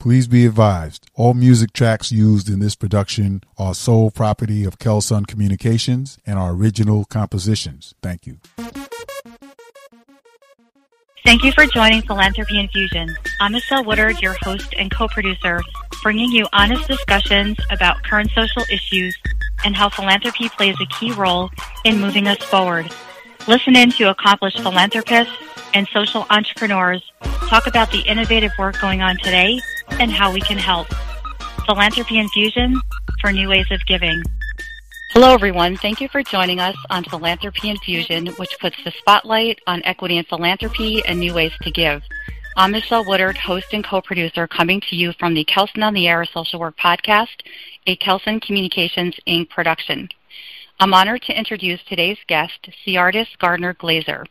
Please be advised, all music tracks used in this production are sole property of Kelsunn Communications and are original compositions. Thank you. Thank you for joining Philanthropy Infusion. I'm Michele Woodard, your host and co-producer, bringing you honest discussions about current social issues and how philanthropy plays a key role in moving us forward. Listen in to accomplished philanthropists and social entrepreneurs talk about the innovative work going on today and how we can help. Philanthropy Infusion for new ways of giving. Hello, everyone. Thank you for joining us on Philanthropy Infusion, which puts the spotlight on equity and philanthropy and new ways to give. I'm Michele Woodard, host and co-producer, coming to you from the Kelsunn on the Air Social Work Podcast, a Kelsunn Communications Inc. production. I'm honored to introduce today's guest, C'Ardiss Gardner Gleser.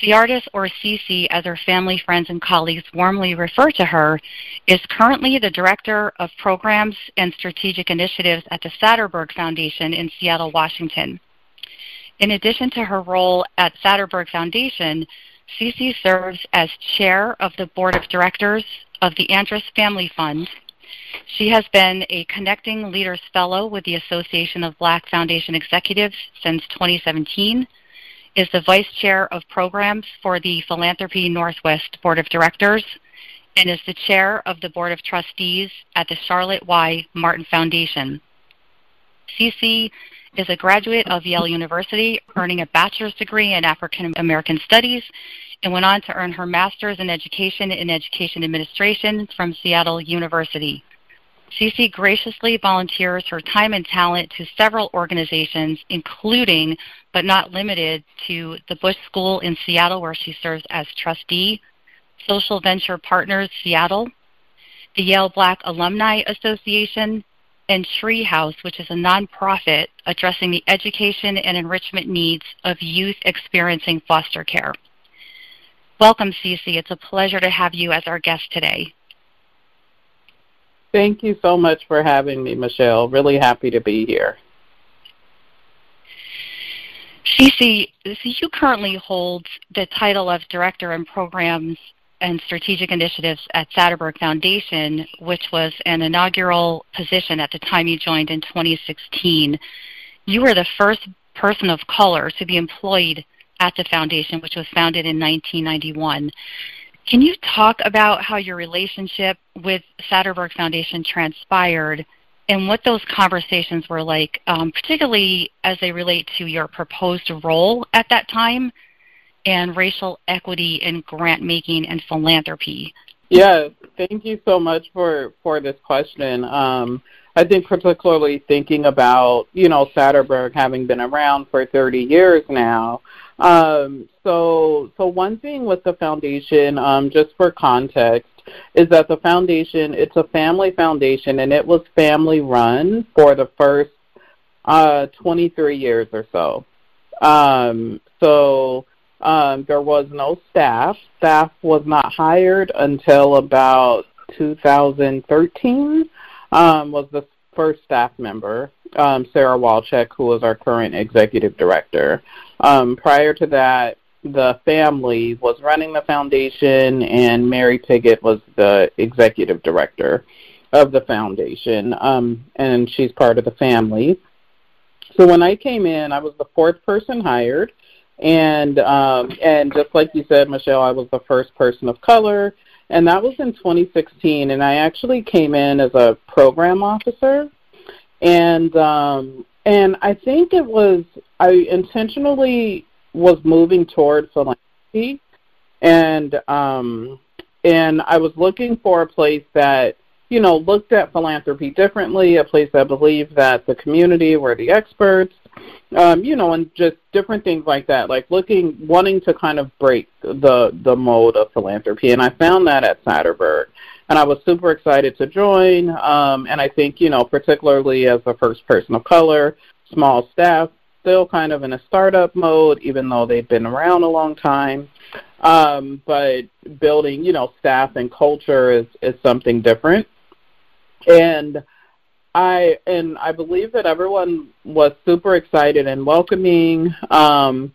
C'Ardiss, or CC, as her family, friends, and colleagues warmly refer to her, is currently the Director of Programs and Strategic Initiatives at the Satterberg Foundation in Seattle, Washington. In addition to her role at Satterberg Foundation, CC serves as Chair of the Board of Directors of the Andrus Family Fund. She has been a Connecting Leaders Fellow with the Association of Black Foundation Executives since 2017 is the Vice Chair of Programs for the Philanthropy Northwest Board of Directors and is the Chair of the Board of Trustees at the Charlotte Y. Martin Foundation. CC is a graduate of Yale University, earning a bachelor's degree in African American Studies, and went on to earn her master's in education in education administration from Seattle University. CC graciously volunteers her time and talent to several organizations, including but not limited to the Bush School in Seattle, where she serves as trustee, Social Venture Partners Seattle, the Yale Black Alumni Association, and Treehouse, which is a nonprofit addressing the education and enrichment needs of youth experiencing foster care. Welcome, CC. It's a pleasure to have you as our guest today. Thank you so much for having me, Michele. Really happy to be here. CC, you currently hold the title of Director in Programs and Strategic Initiatives at Satterberg Foundation, which was an inaugural position at the time you joined in 2016. You were the first person of color to be employed at the foundation, which was founded in 1991. Can you talk about how your relationship with Satterberg Foundation transpired and what those conversations were like, um, particularly as they relate to your proposed role at that time and racial equity in grant making and philanthropy? Yeah, thank you so much for, for this question. Um, I think particularly thinking about, you know, Satterberg having been around for 30 years now, um, so, so one thing with the foundation, um, just for context, is that the foundation it's a family foundation and it was family run for the first uh, 23 years or so. Um, so um, there was no staff. Staff was not hired until about 2013. Um, was the first staff member, um, Sarah Walczyk, who is our current executive director. Um, prior to that, the family was running the foundation, and Mary Piggott was the executive director of the foundation, um, and she's part of the family. So when I came in, I was the fourth person hired, and um, and just like you said, Michele, I was the first person of color, and that was in 2016. And I actually came in as a program officer, and um, and I think it was I intentionally was moving towards philanthropy, and um, and I was looking for a place that you know looked at philanthropy differently, a place that believed that the community were the experts, um, you know, and just different things like that, like looking, wanting to kind of break the the mold of philanthropy, and I found that at Satterberg and I was super excited to join. Um, and I think, you know, particularly as a first person of color, small staff, still kind of in a startup mode, even though they've been around a long time. Um, but building, you know, staff and culture is, is something different. And I and I believe that everyone was super excited and welcoming. Um,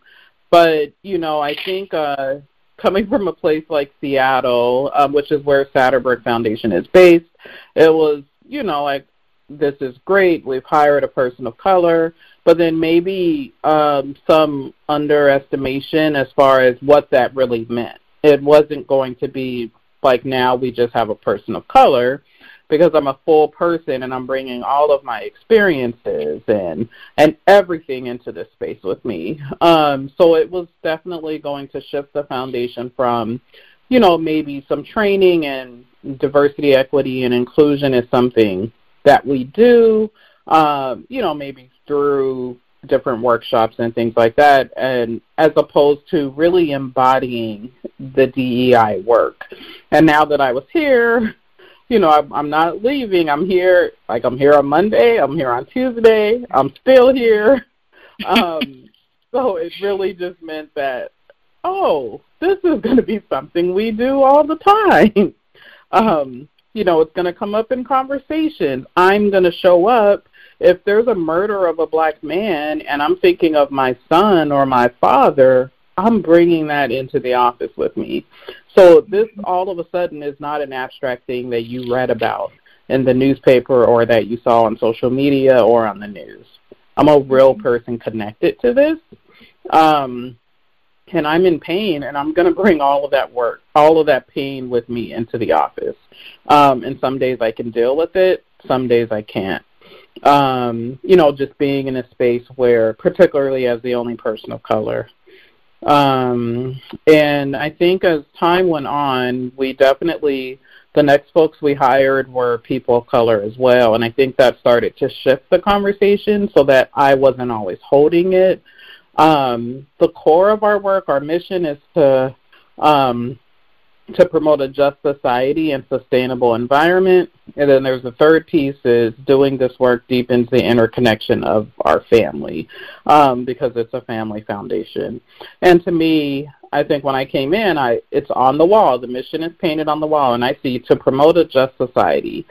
but you know, I think uh, coming from a place like Seattle, um, which is where Satterberg Foundation is based, it was, you know, like this is great. We've hired a person of color, but then maybe um, some underestimation as far as what that really meant. It wasn't going to be like now we just have a person of color because I'm a full person and I'm bringing all of my experiences and and everything into this space with me. Um, so it was definitely going to shift the foundation from, you know, maybe some training and diversity, equity, and inclusion is something that we do, um, you know, maybe through different workshops and things like that, and as opposed to really embodying the DEI work. And now that I was here, you know, I'm, I'm not leaving. I'm here. Like I'm here on Monday. I'm here on Tuesday. I'm still here. Um, so it really just meant that, oh, this is going to be something we do all the time. um, you know, it's going to come up in conversations. I'm going to show up if there's a murder of a black man and I'm thinking of my son or my father. I'm bringing that into the office with me. So this all of a sudden is not an abstract thing that you read about in the newspaper or that you saw on social media or on the news. I'm a real person connected to this. Um, and I'm in pain, and I'm going to bring all of that work, all of that pain with me into the office. Um, and some days I can deal with it, some days I can't. Um, you know, just being in a space where, particularly as the only person of color, um, and I think as time went on, we definitely the next folks we hired were people of color as well, and I think that started to shift the conversation so that I wasn't always holding it. Um, the core of our work, our mission, is to um, to promote a just society and sustainable environment. And then there's the third piece is doing this work deepens the interconnection of our family um, because it's a family foundation. And to me, I think when I came in, I it's on the wall. The mission is painted on the wall, and I see to promote a just society.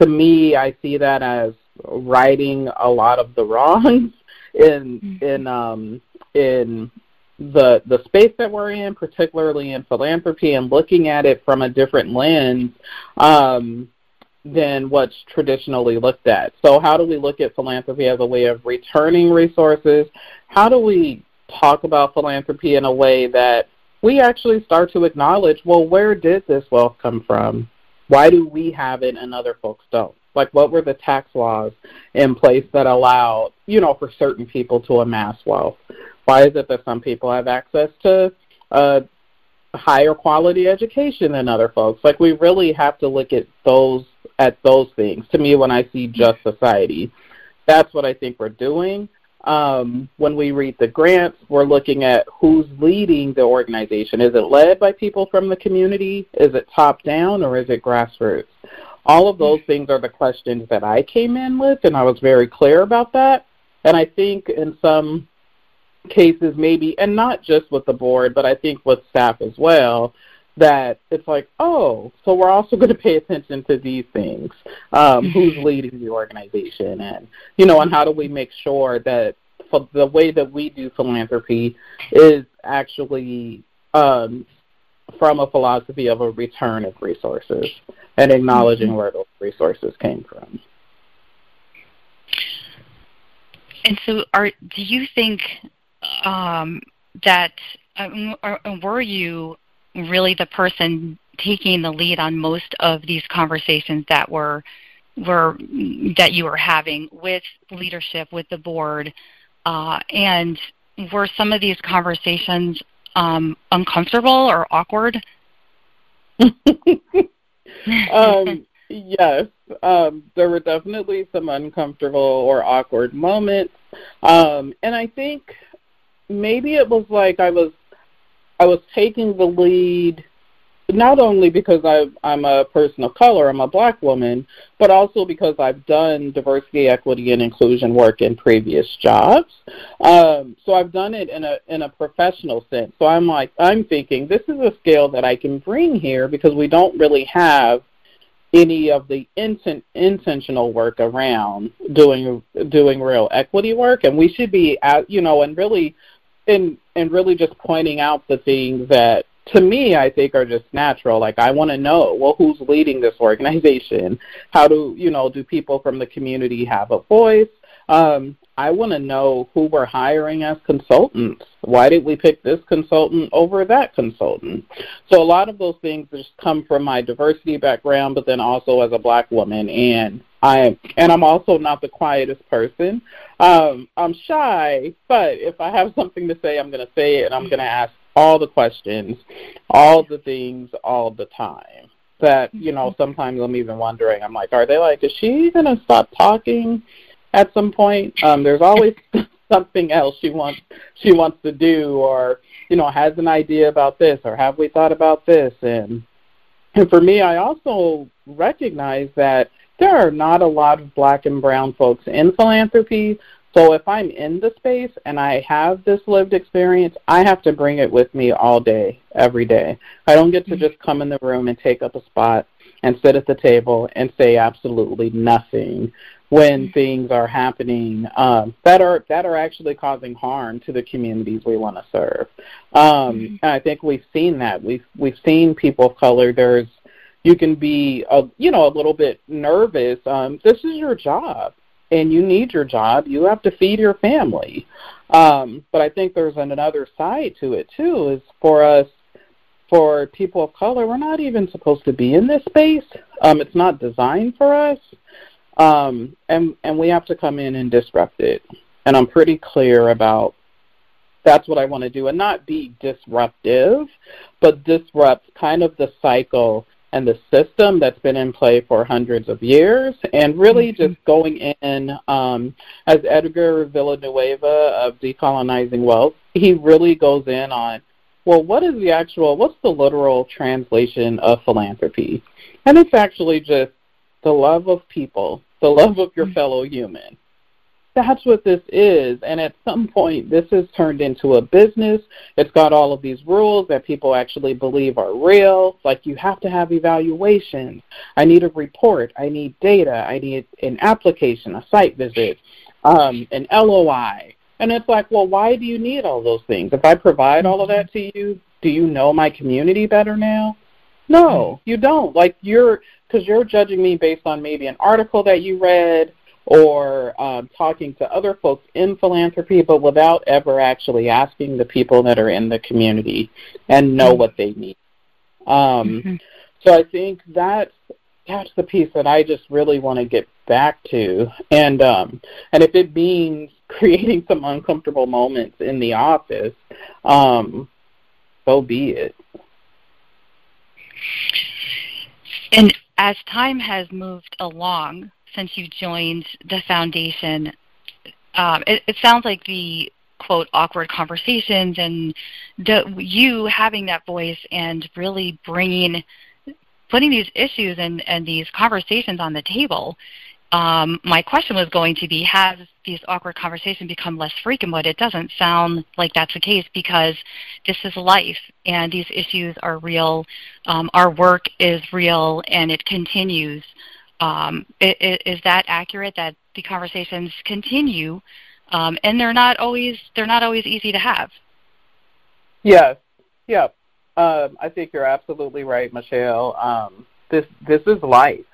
To me, I see that as righting a lot of the wrongs in in um, in the the space that we're in, particularly in philanthropy, and looking at it from a different lens um, than what's traditionally looked at. So, how do we look at philanthropy as a way of returning resources? How do we talk about philanthropy in a way that we actually start to acknowledge, well, where did this wealth come from? Why do we have it and other folks don't? Like, what were the tax laws in place that allowed, you know, for certain people to amass wealth? Why is it that some people have access to uh, higher quality education than other folks? Like we really have to look at those at those things. To me, when I see just society, that's what I think we're doing. Um, when we read the grants, we're looking at who's leading the organization. Is it led by people from the community? Is it top down or is it grassroots? All of those things are the questions that I came in with, and I was very clear about that. And I think in some cases maybe, and not just with the board, but I think with staff as well, that it's like, oh, so we're also going to pay attention to these things. Um, who's leading the organization, and you know, and how do we make sure that the way that we do philanthropy is actually um, from a philosophy of a return of resources and acknowledging mm-hmm. where those resources came from. And so, are do you think um, that um, or, were you really the person taking the lead on most of these conversations that were were that you were having with leadership with the board? Uh, and were some of these conversations um, uncomfortable or awkward? Um, yes. Um, there were definitely some uncomfortable or awkward moments. Um, and i think maybe it was like I was I was taking the lead not only because I, I'm a person of color, I'm a black woman, but also because I've done diversity, equity, and inclusion work in previous jobs. Um, so I've done it in a in a professional sense. So I'm like I'm thinking this is a skill that I can bring here because we don't really have any of the intent, intentional work around doing doing real equity work, and we should be at you know and really and and really just pointing out the things that to me, I think are just natural. Like I want to know, well, who's leading this organization? How do you know? Do people from the community have a voice? Um, I want to know who we're hiring as consultants. Why did we pick this consultant over that consultant? So a lot of those things just come from my diversity background, but then also as a black woman, and I and I'm also not the quietest person. Um, I'm shy, but if I have something to say, I'm going to say it, and I'm going to ask all the questions, all the things, all the time. That you know, sometimes I'm even wondering. I'm like, are they like, is she going to stop talking? At some point. Um, there's always something else she wants she wants to do, or you know has an idea about this, or have we thought about this? And and for me, I also recognize that there are not a lot of black and brown folks in philanthropy. So if I'm in the space and I have this lived experience, I have to bring it with me all day, every day. I don't get to mm-hmm. just come in the room and take up a spot and sit at the table and say absolutely nothing when things are happening um, that are that are actually causing harm to the communities we want to serve. Um, mm-hmm. And I think we've seen that. We've we've seen people of color. There's you can be a you know a little bit nervous. Um, this is your job, and you need your job. You have to feed your family. Um, but I think there's another side to it too. Is for us for people of color, we're not even supposed to be in this space. Um, it's not designed for us um, and and we have to come in and disrupt it. And I'm pretty clear about that's what I want to do, and not be disruptive, but disrupt kind of the cycle and the system that's been in play for hundreds of years, and really mm-hmm. just going in um, as Edgar Villanueva of Decolonizing Wealth. He really goes in on well, what is the actual, what's the literal translation of philanthropy? And it's actually just the love of people the love of your fellow human. That's what this is. And at some point, this has turned into a business. It's got all of these rules that people actually believe are real. Like you have to have evaluations. I need a report. I need data. I need an application, a site visit, um, an LOI. And it's like, well, why do you need all those things? If I provide all of that to you, do you know my community better now? No, you don't. Like you're because you're judging me based on maybe an article that you read or um, talking to other folks in philanthropy, but without ever actually asking the people that are in the community and know mm-hmm. what they need. Um, mm-hmm. So I think that's that's the piece that I just really want to get back to, and um, and if it means creating some uncomfortable moments in the office, um, so be it. And as time has moved along since you joined the foundation, um, it, it, sounds like the quote awkward conversations and the, you having that voice and really bringing putting these issues and, and these conversations on the table um, my question was going to be, has these awkward conversations become less frequent? But it doesn't sound like that's the case because this is life and these issues are real. Um, our work is real and it continues. Um, it, is that accurate that the conversations continue um, and they're not always they're not always easy to have? Yes, yeah. Um, I think you're absolutely right, Michele. Um, this this is life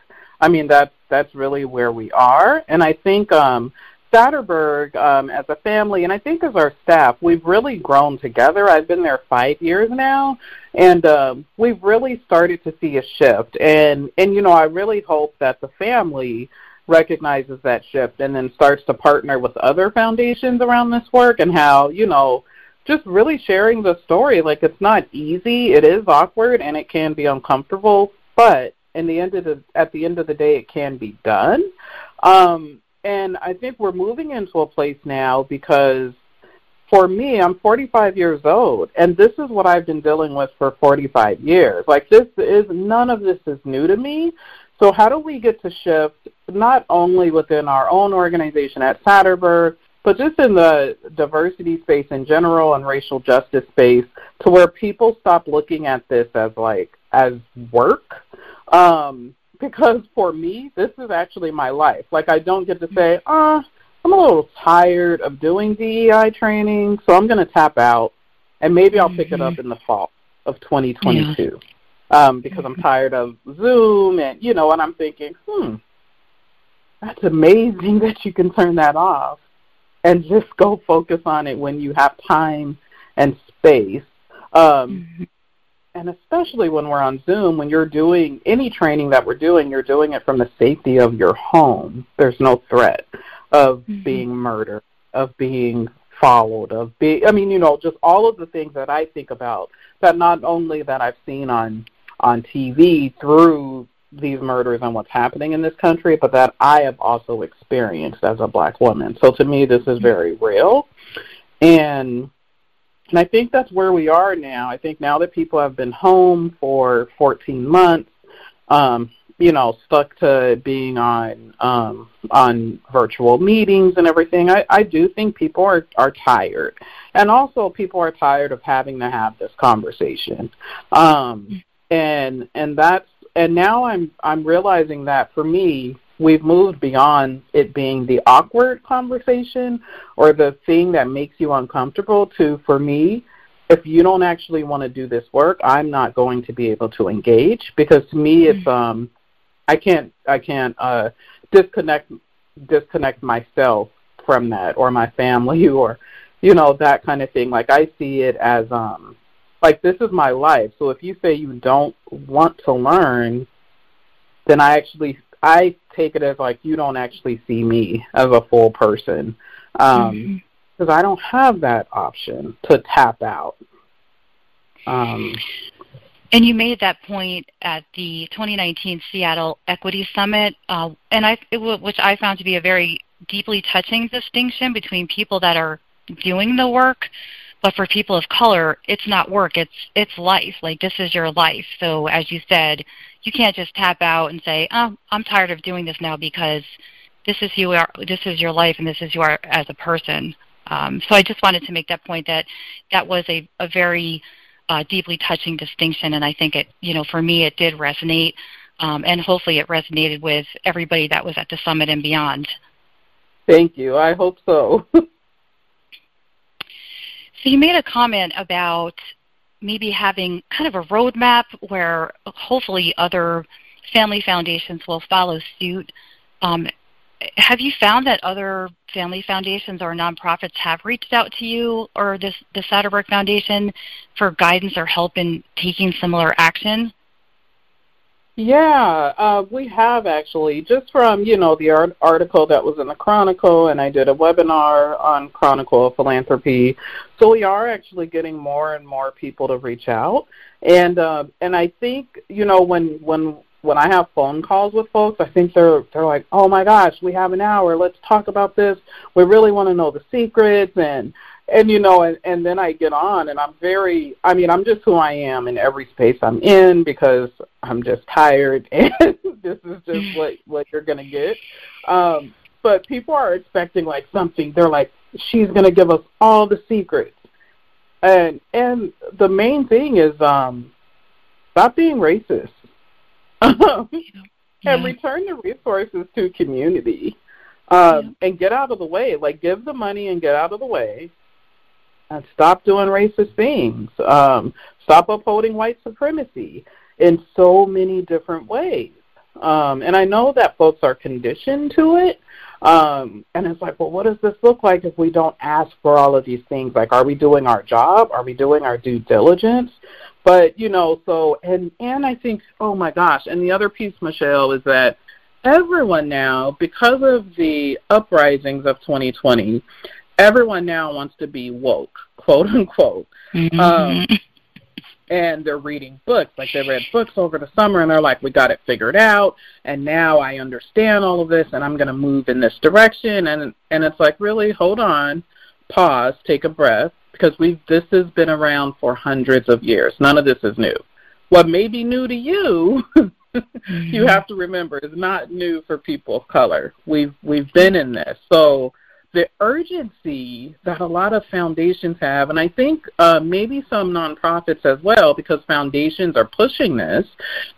I mean, that's that's really where we are, and I think um, Satterberg, um, as a family, and I think as our staff, we've really grown together. I've been there five years now, and um, we've really started to see a shift. And and you know, I really hope that the family recognizes that shift and then starts to partner with other foundations around this work and how you know just really sharing the story. Like it's not easy. It is awkward and it can be uncomfortable. But in the end of the at the end of the day it can be done. Um and i think we're moving into a place now because for me i'm 45 years old and this is what i've been dealing with for 45 years. Like this is none of this is new to me. So how do we get to shift not only within our own organization at satterberg but just in the diversity space in general and racial justice space to where people stop looking at this as like as work um, because for me, this is actually my life. Like I don't get to say, ah, uh, I'm a little tired of doing DEI training, so I'm going to tap out, and maybe I'll pick mm-hmm. it up mm-hmm. in the fall. of 2022 yeah. um, because I'm tired of Zoom and you know, and I'm thinking, hmm, that's amazing that you can turn that off and just go focus on it when you have time and space. Um, mm-hmm. And especially when we're on Zoom, when you're doing any training that we're doing, you're doing it from the safety of your home. There's no threat of mm-hmm. being murdered, of being followed, of being, I mean, you know, just all of the things that I think about that not only that I've seen on on TV through these murders and what's happening in this country, but that I have also experienced as a black woman. So to me, this is very real. And and I think that's where we are now. I think now that people have been home for 14 months, um, you know, stuck to being on um, on virtual meetings and everything, I, I do think people are are tired, and also people are tired of having to have this conversation, um, and and that's and now I'm I'm realizing that for me, we've moved beyond it being the awkward conversation or the thing that makes you uncomfortable to for me if you don't actually want to do this work i'm not going to be able to engage because to me it's mm-hmm. um i can't i can't uh disconnect disconnect myself from that or my family or you know that kind of thing like i see it as um like this is my life. So if you say you don't want to learn, then I actually I take it as like you don't actually see me as a full person because um, mm-hmm. I don't have that option to tap out. Um, and you made that point at the 2019 Seattle Equity Summit, uh, and I, it, which I found to be a very deeply touching distinction between people that are doing the work but for people of color, it's not work. It's it's life. Like this is your life. So as you said, you can't just tap out and say, "Oh, I'm tired of doing this now," because this is you are. This is your life, and this is you are as a person. Um, so I just wanted to make that point that that was a, a very uh, deeply touching distinction, and I think it, you know, for me, it did resonate, um, and hopefully, it resonated with everybody that was at the summit and beyond. Thank you. I hope so. So you made a comment about maybe having kind of a roadmap where hopefully other family foundations will follow suit. Um, have you found that other family foundations or nonprofits have reached out to you or this the Satterberg Foundation for guidance or help in taking similar action? Yeah, uh, we have actually, just from you know the art- article that was in the Chronicle, and I did a webinar on Chronicle of Philanthropy. So we are actually getting more and more people to reach out, and uh, and I think you know when when when I have phone calls with folks, I think they're they're like, oh my gosh, we have an hour, let's talk about this. We really want to know the secrets and and you know and and then i get on and i'm very i mean i'm just who i am in every space i'm in because i'm just tired and this is just what what you're going to get um but people are expecting like something they're like she's going to give us all the secrets and and the main thing is um stop being racist yeah. and return the resources to community um, yeah. and get out of the way. Like, give the money and get out of the way and stop doing racist things. Um, stop upholding white supremacy in so many different ways. Um, and I know that folks are conditioned to it. Um, and it's like, well, what does this look like if we don't ask for all of these things? Like, are we doing our job? Are we doing our due diligence? But you know, so and and I think, oh my gosh, and the other piece, Michele, is that everyone now, because of the uprisings of 2020, everyone now wants to be woke, quote unquote. Mm-hmm. Um, and they're reading books. Like they read books over the summer and they're like, we got it figured out and now I understand all of this and I'm gonna move in this direction and and it's like, really, hold on, pause, take a breath, because we this has been around for hundreds of years. None of this is new. What may be new to you mm-hmm. you have to remember is not new for people of color. We've we've been in this. So the urgency that a lot of foundations have, and I think uh, maybe some nonprofits as well, because foundations are pushing this.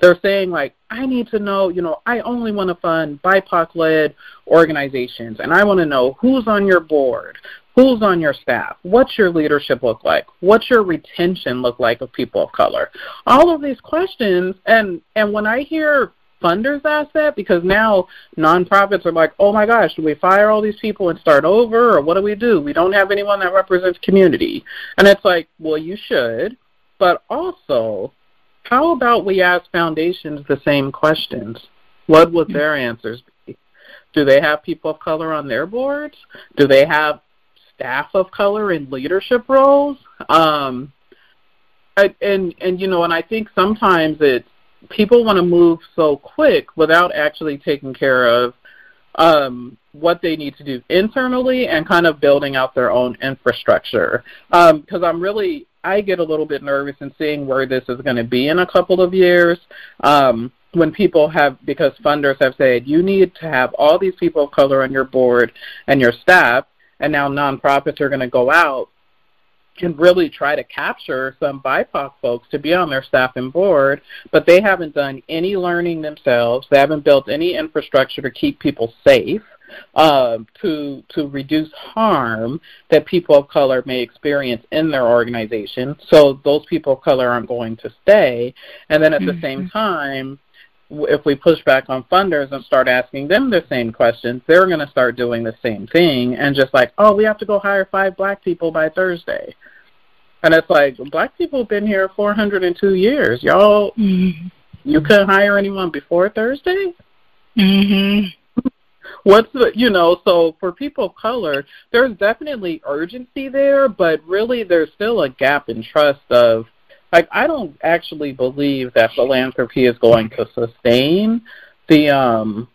They're saying like, I need to know, you know, I only want to fund BIPOC-led organizations, and I want to know who's on your board, Who's on your staff? What's your leadership look like? What's your retention look like of people of color? All of these questions and and when I hear funders that because now nonprofits are like, oh my gosh, do we fire all these people and start over or what do we do? We don't have anyone that represents community. And it's like, well, you should, but also, how about we ask foundations the same questions? What would their answers be? Do they have people of color on their boards? Do they have staff of color in leadership roles. Um, I, and and you know, and I think sometimes it's people want to move so quick without actually taking care of um, what they need to do internally and kind of building out their own infrastructure. Because um, I'm really, I get a little bit nervous in seeing where this is going to be in a couple of years. Um, when people have, because funders have said, you need to have all these people of color on your board and your staff, and now nonprofits are going to go out and really try to capture some BIPOC folks to be on their staff and board, but they haven't done any learning themselves. They haven't built any infrastructure to keep people safe. Uh, to to reduce harm that people of color may experience in their organization, so those people of color aren't going to stay. And then at mm-hmm. the same time, if we push back on funders and start asking them the same questions, they're going to start doing the same thing and just like, oh, we have to go hire five black people by Thursday. And it's like, black people have been here 402 years. Y'all, mm-hmm. you couldn't hire anyone before Thursday? Mhm. What's the, you know, so for people of color, there's definitely urgency there, but really there's still a gap in trust of like I don't actually believe that philanthropy is going to sustain the um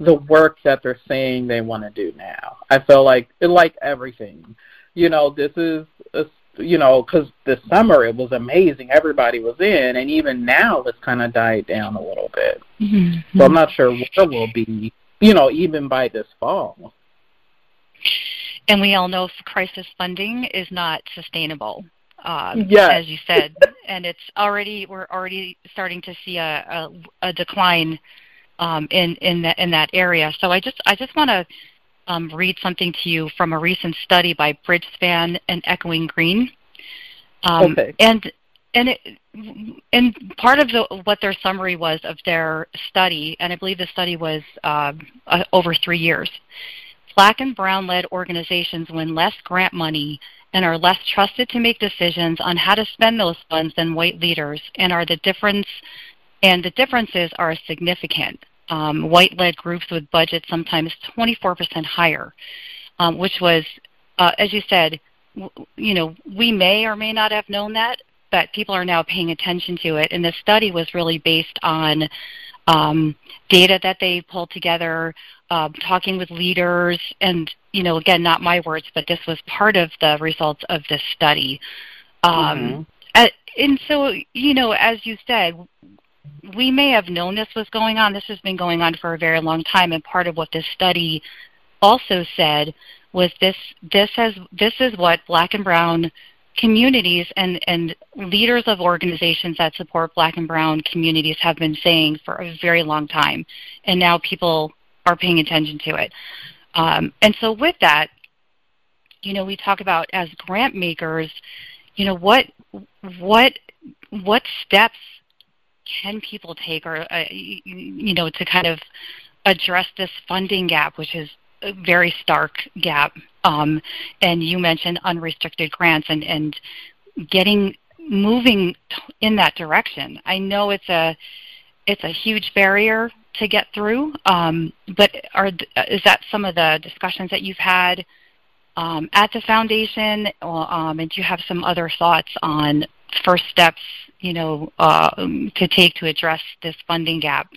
the work that they're saying they want to do now. I feel like like everything, you know, this is a, you know because this summer it was amazing, everybody was in, and even now it's kind of died down a little bit. Mm-hmm. So I'm not sure where we'll be, you know, even by this fall. And we all know crisis funding is not sustainable um, yes. as you said, and it's already we're already starting to see a, a, a decline um, in in that in that area. So I just I just want to um, read something to you from a recent study by Bridgespan and Echoing Green. Um, okay. And and it, and part of the, what their summary was of their study, and I believe the study was uh, uh, over three years. Black and brown led organizations win less grant money and are less trusted to make decisions on how to spend those funds than white leaders and are the difference and the differences are significant. Um, white-led groups with budgets sometimes 24% higher, um, which was, uh, as you said, you know, we may or may not have known that, but people are now paying attention to it. And the study was really based on um, data that they pulled together, uh, talking with leaders, and you know, again, not my words, but this was part of the results of this study. Um, mm-hmm. and so, you know, as you said, we may have known this was going on. This has been going on for a very long time, and part of what this study also said was this: this has this is what Black and Brown communities and, and leaders of organizations that support black and brown communities have been saying for a very long time. And now people are paying attention to it. Um, and so with that, you know, we talk about as grant makers, you know, what what what steps can people take or uh, you know to kind of address this funding gap, which is a very stark gap um, and you mentioned unrestricted grants and, and getting moving in that direction. I know it's a it's a huge barrier to get through, um, but are is that some of the discussions that you've had um, at the foundation, um, and do you have some other thoughts on first steps, you know, uh, to take to address this funding gap?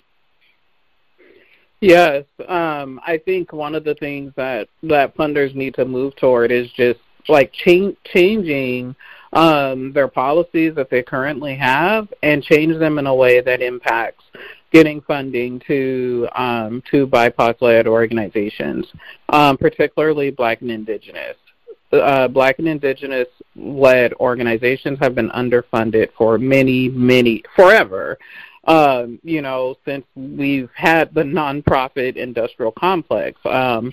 Yes, um, I think one of the things that that funders need to move toward is just like changing um, their policies that they currently have and change them in a way that impacts getting funding to um, to BIPOC-led organizations, um, particularly Black and Indigenous. Uh, Black and Indigenous-led organizations have been underfunded for many, many forever um, you know, since we've had the nonprofit industrial complex. Um,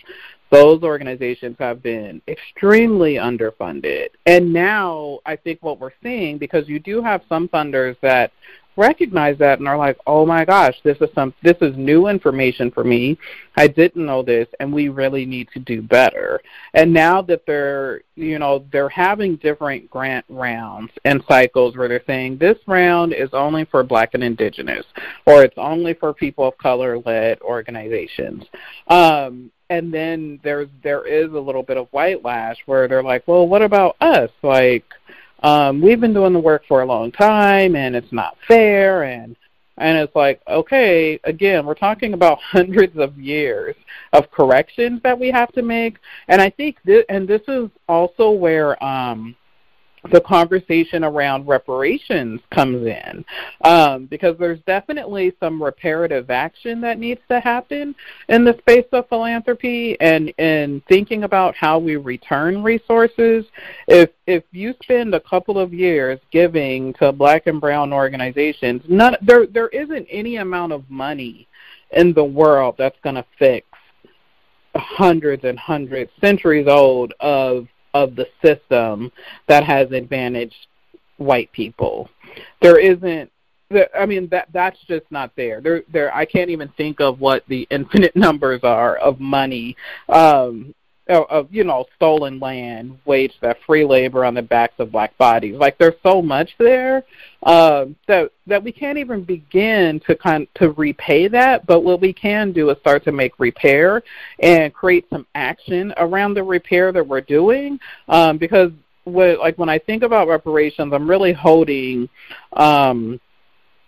those organizations have been extremely underfunded. And now I think what we're seeing, because you do have some funders that recognize that and are like, "Oh my gosh, this is some this is new information for me. I didn't know this and we really need to do better." And now that they're, you know, they're having different grant rounds and cycles where they're saying this round is only for black and indigenous or it's only for people of color led organizations. Um and then there's there is a little bit of white lash where they're like, "Well, what about us?" Like um, we've been doing the work for a long time and it's not fair and and it's like, okay, again, we're talking about hundreds of years of corrections that we have to make. And I think this, and this is also where um the conversation around reparations comes in um, because there's definitely some reparative action that needs to happen in the space of philanthropy and in thinking about how we return resources. If if you spend a couple of years giving to black and brown organizations, none there there isn't any amount of money in the world that's going to fix hundreds and hundreds centuries old of of the system that has advantaged white people. There isn't I mean that that's just not there. There there I can't even think of what the infinite numbers are of money um of you know stolen land waged that free labor on the backs of black bodies. Like there's so much there uh, that that we can't even begin to kind to repay that. But what we can do is start to make repair and create some action around the repair that we're doing um, because what like when I think about reparations I'm really holding um,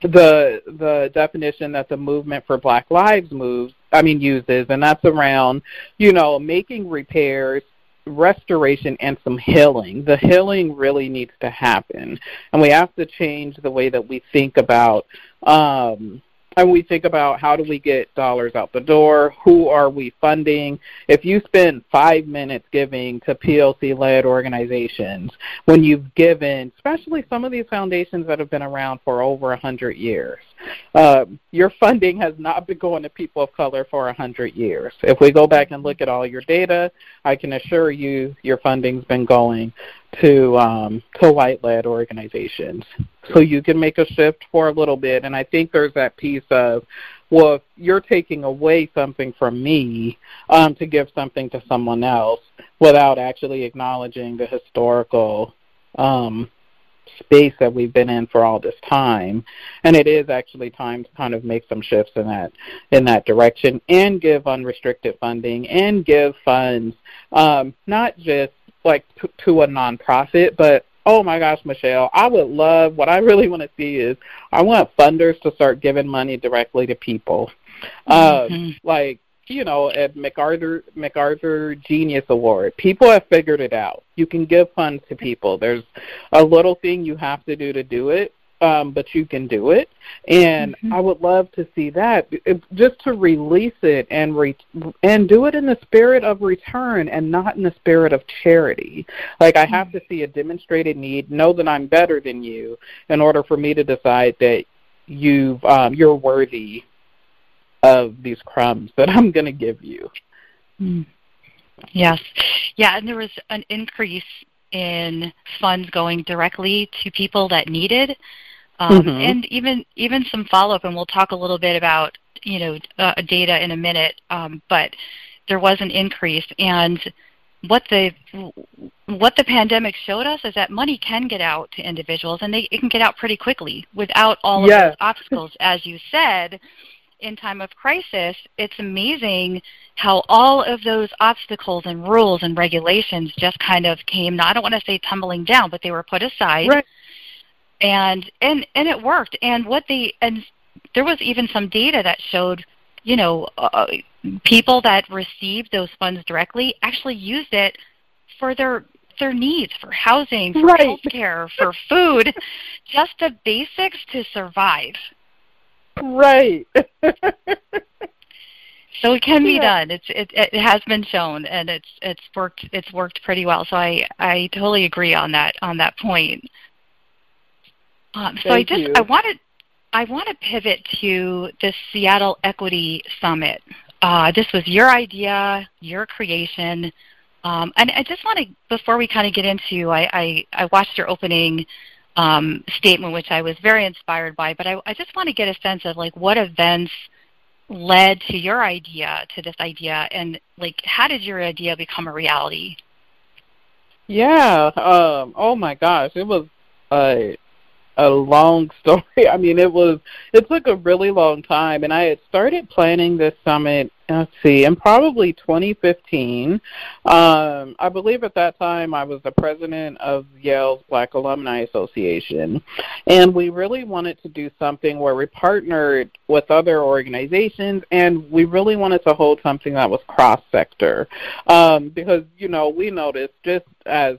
the the definition that the movement for Black Lives moves I mean uses, and that's around you know making repairs, restoration, and some healing. The healing really needs to happen, and we have to change the way that we think about um, and we think about how do we get dollars out the door, who are we funding. If you spend five minutes giving to POC led organizations, when you've given, especially some of these foundations that have been around for over a hundred years, uh, your funding has not been going to people of color for a hundred years. If we go back and look at all your data, I can assure you your funding's been going to um, to white led organizations. So you can make a shift for a little bit. And I think there's that piece of, well, if you're taking away something from me um, to give something to someone else without actually acknowledging the historical um, space that we've been in for all this time and it is actually time to kind of make some shifts in that in that direction and give unrestricted funding and give funds um, not just like to, to a nonprofit, but oh my gosh, Michele, I would love what I really want to see is I want funders to start giving money directly to people. Uh, mm-hmm. Like you know, at MacArthur MacArthur Genius Award, people have figured it out. You can give funds to people. There's a little thing you have to do to do it, um, but you can do it. And mm-hmm. I would love to see that, it, just to release it and re- and do it in the spirit of return and not in the spirit of charity. Like I have to see a demonstrated need, know that I'm better than you, in order for me to decide that you've um, you're worthy of these crumbs that I'm going to give you. Mm. Yes, yeah, and there was an increase in funds going directly to people that needed um, mm-hmm. and even even some follow up. And we'll talk a little bit about you know uh, data in a minute. Um, but there was an increase, and what the what the pandemic showed us is that money can get out to individuals, and they it can get out pretty quickly without all of those obstacles, as you said. In time of crisis, it's amazing how all of those obstacles and rules and regulations just kind of came. I don't want to say tumbling down, but they were put aside. Right and and and it worked. And what they and there was even some data that showed, you know, uh, people that received those funds directly actually used it for their their needs for housing, for right. health care, for food, just the basics to survive. Right. so it can be yeah. done. It's it it has been shown and it's it's worked it's worked pretty well. So I I totally agree on that on that point. Um, so Thank I just you. I wanted I want to pivot to the Seattle Equity Summit. uh, this was your idea, your creation. Um, and I just want to, before we kind of get into, I, I, I watched your opening um, statement, which I was very inspired by, but I, I just want to get a sense of like what events led to your idea, to this idea, and like how did your idea become a reality? Yeah. Um, oh my gosh, it was a a long story. I mean, it was it took a really long time, and I had started planning this summit. Let's see, in probably 2015. Um, I believe at that time I was the president of Yale's Black Alumni Association, and we really wanted to do something where we partnered with other organizations, and we really wanted to hold something that was cross sector, um, because you know we noticed just as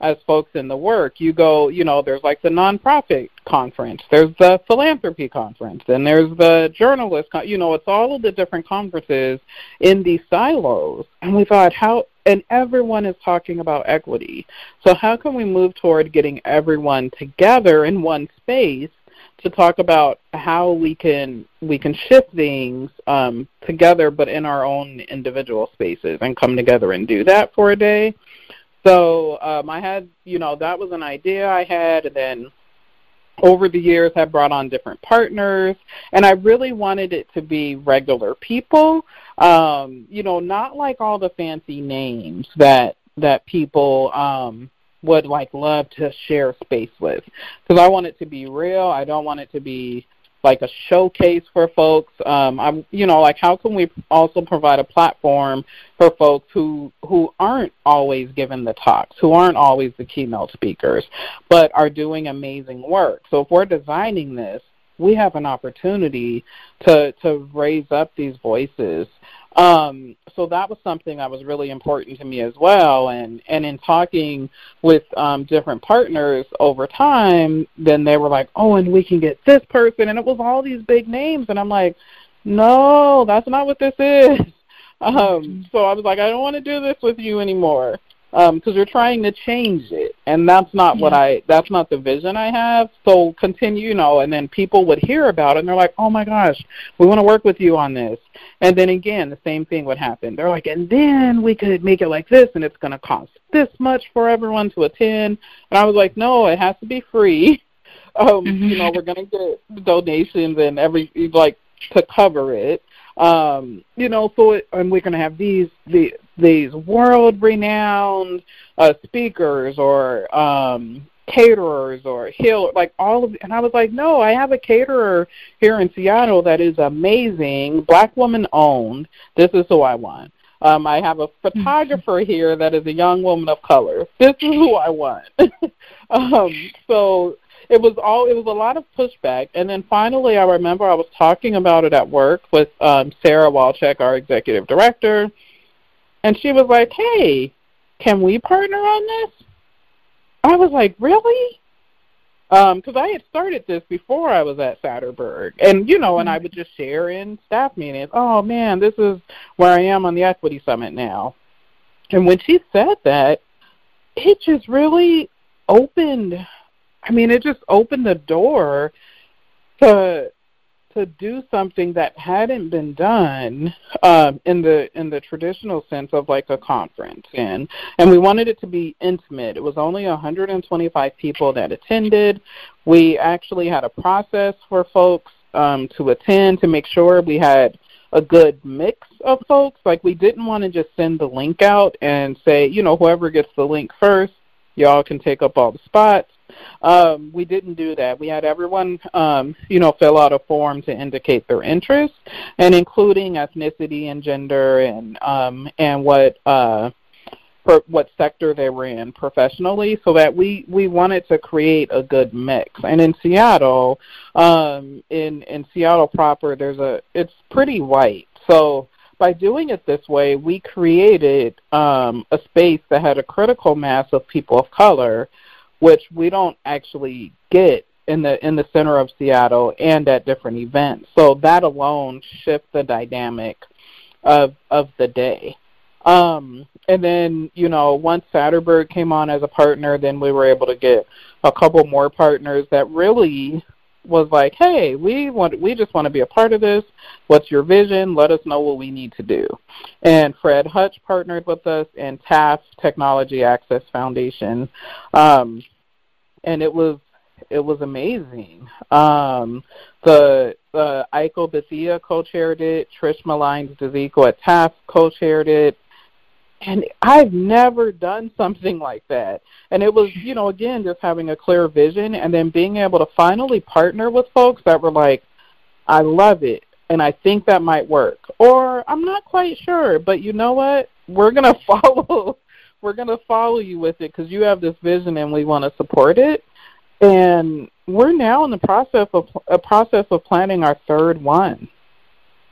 as folks in the work. You go, you know, there's like the nonprofit conference, there's the philanthropy conference, and there's the journalist, con- you know, it's all of the different conferences in these silos. And we thought, how, and everyone is talking about equity. So how can we move toward getting everyone together in one space to talk about how we can we can shift things um, together, but in our own individual spaces, and come together and do that for a day. So um, I had, you know, that was an idea I had, and then over the years have brought on different partners and i really wanted it to be regular people. Um you know not like all the fancy names that that people um would like love to share space with. Because i want it to be real. I don't want it to be like a showcase for folks. Um, I'm, you know, like how can we also provide a platform for folks who who aren't always given the talks, who aren't always the keynote speakers, but are doing amazing work. So if we're designing this, we have an opportunity to to raise up these voices um, so that was something that was really important to me as well. And and in talking with um, different partners over time, then they were like, "Oh, and we can get this person," and it was all these big names, and I'm like, "No, that's not what this is." Um, so I was like, "I don't want to do this with you anymore." Because um, you're trying to change it, and that's not yeah. what I. That's not the vision I have. So continue, you know, and then people would hear about it, and they're like, "Oh my gosh, we want to work with you on this." And then again, the same thing would happen. They're like, "And then we could make it like this, and it's going to cost this much for everyone to attend." And I was like, "No, it has to be free." um, mm-hmm. You know, we're going to get donations and every like to cover it um, you know, so it, and we're going to have these the, these world renowned uh, speakers or um, caterers or hill like all of and I was like, no, I have a caterer here in Seattle that is amazing, black woman owned. This is who I want. Um, I have a photographer here that is a young woman of color. This is who I want. um, so it was all it was a lot of pushback. And then finally i remember i was talking about it at work with um Sarah Walczyk our executive director. And she was like hey can we partner on this? I was like really? Um because i had started this before i was at satterberg and you know and i would just share in staff meetings oh man this is where i am on the equity summit now. And when she said that it just really opened I mean, it just opened the door to to do something that hadn't been done um, in the in the traditional sense of like a conference, and and we wanted it to be intimate. It was only 125 people that attended. We actually had a process for folks um, to attend to make sure we had a good mix of folks. Like we didn't want to just send the link out and say, you know, whoever gets the link first, y'all can take up all the spots. Um, we didn't do that. We had everyone, um, you know, fill out a form to indicate their interest, and including ethnicity and gender and um, and what uh, for what sector they were in professionally, so that we we wanted to create a good mix. And in Seattle, um, in in Seattle proper, there's a it's pretty white, so by doing it this way, we created um, a space that had a critical mass of people of color which we don't actually get in the in the center of Seattle and at different events. So that alone shifts the dynamic of of the day. Um, and then you know once Satterberg came on as a partner, then we were able to get a couple more partners that really was like, "Hey, we want we just want to be a part of this. What's your vision? Let us know what we need to do." And Fred Hutch partnered with us and TAF Technology Access Foundation, um, and it was it was amazing. Um, the uh, Aiko Bethea co-chaired it. Trish Millines Dziko at TAF co-chaired it and I've never done something like that. And it was, you know, again, just having a clear vision and then being able to finally partner with folks that were like, I love it and I think that might work. Or I'm not quite sure, but you know what? We're going to follow we're going to follow you with it cuz you have this vision and we want to support it. And we're now in the process of a process of planning our third one.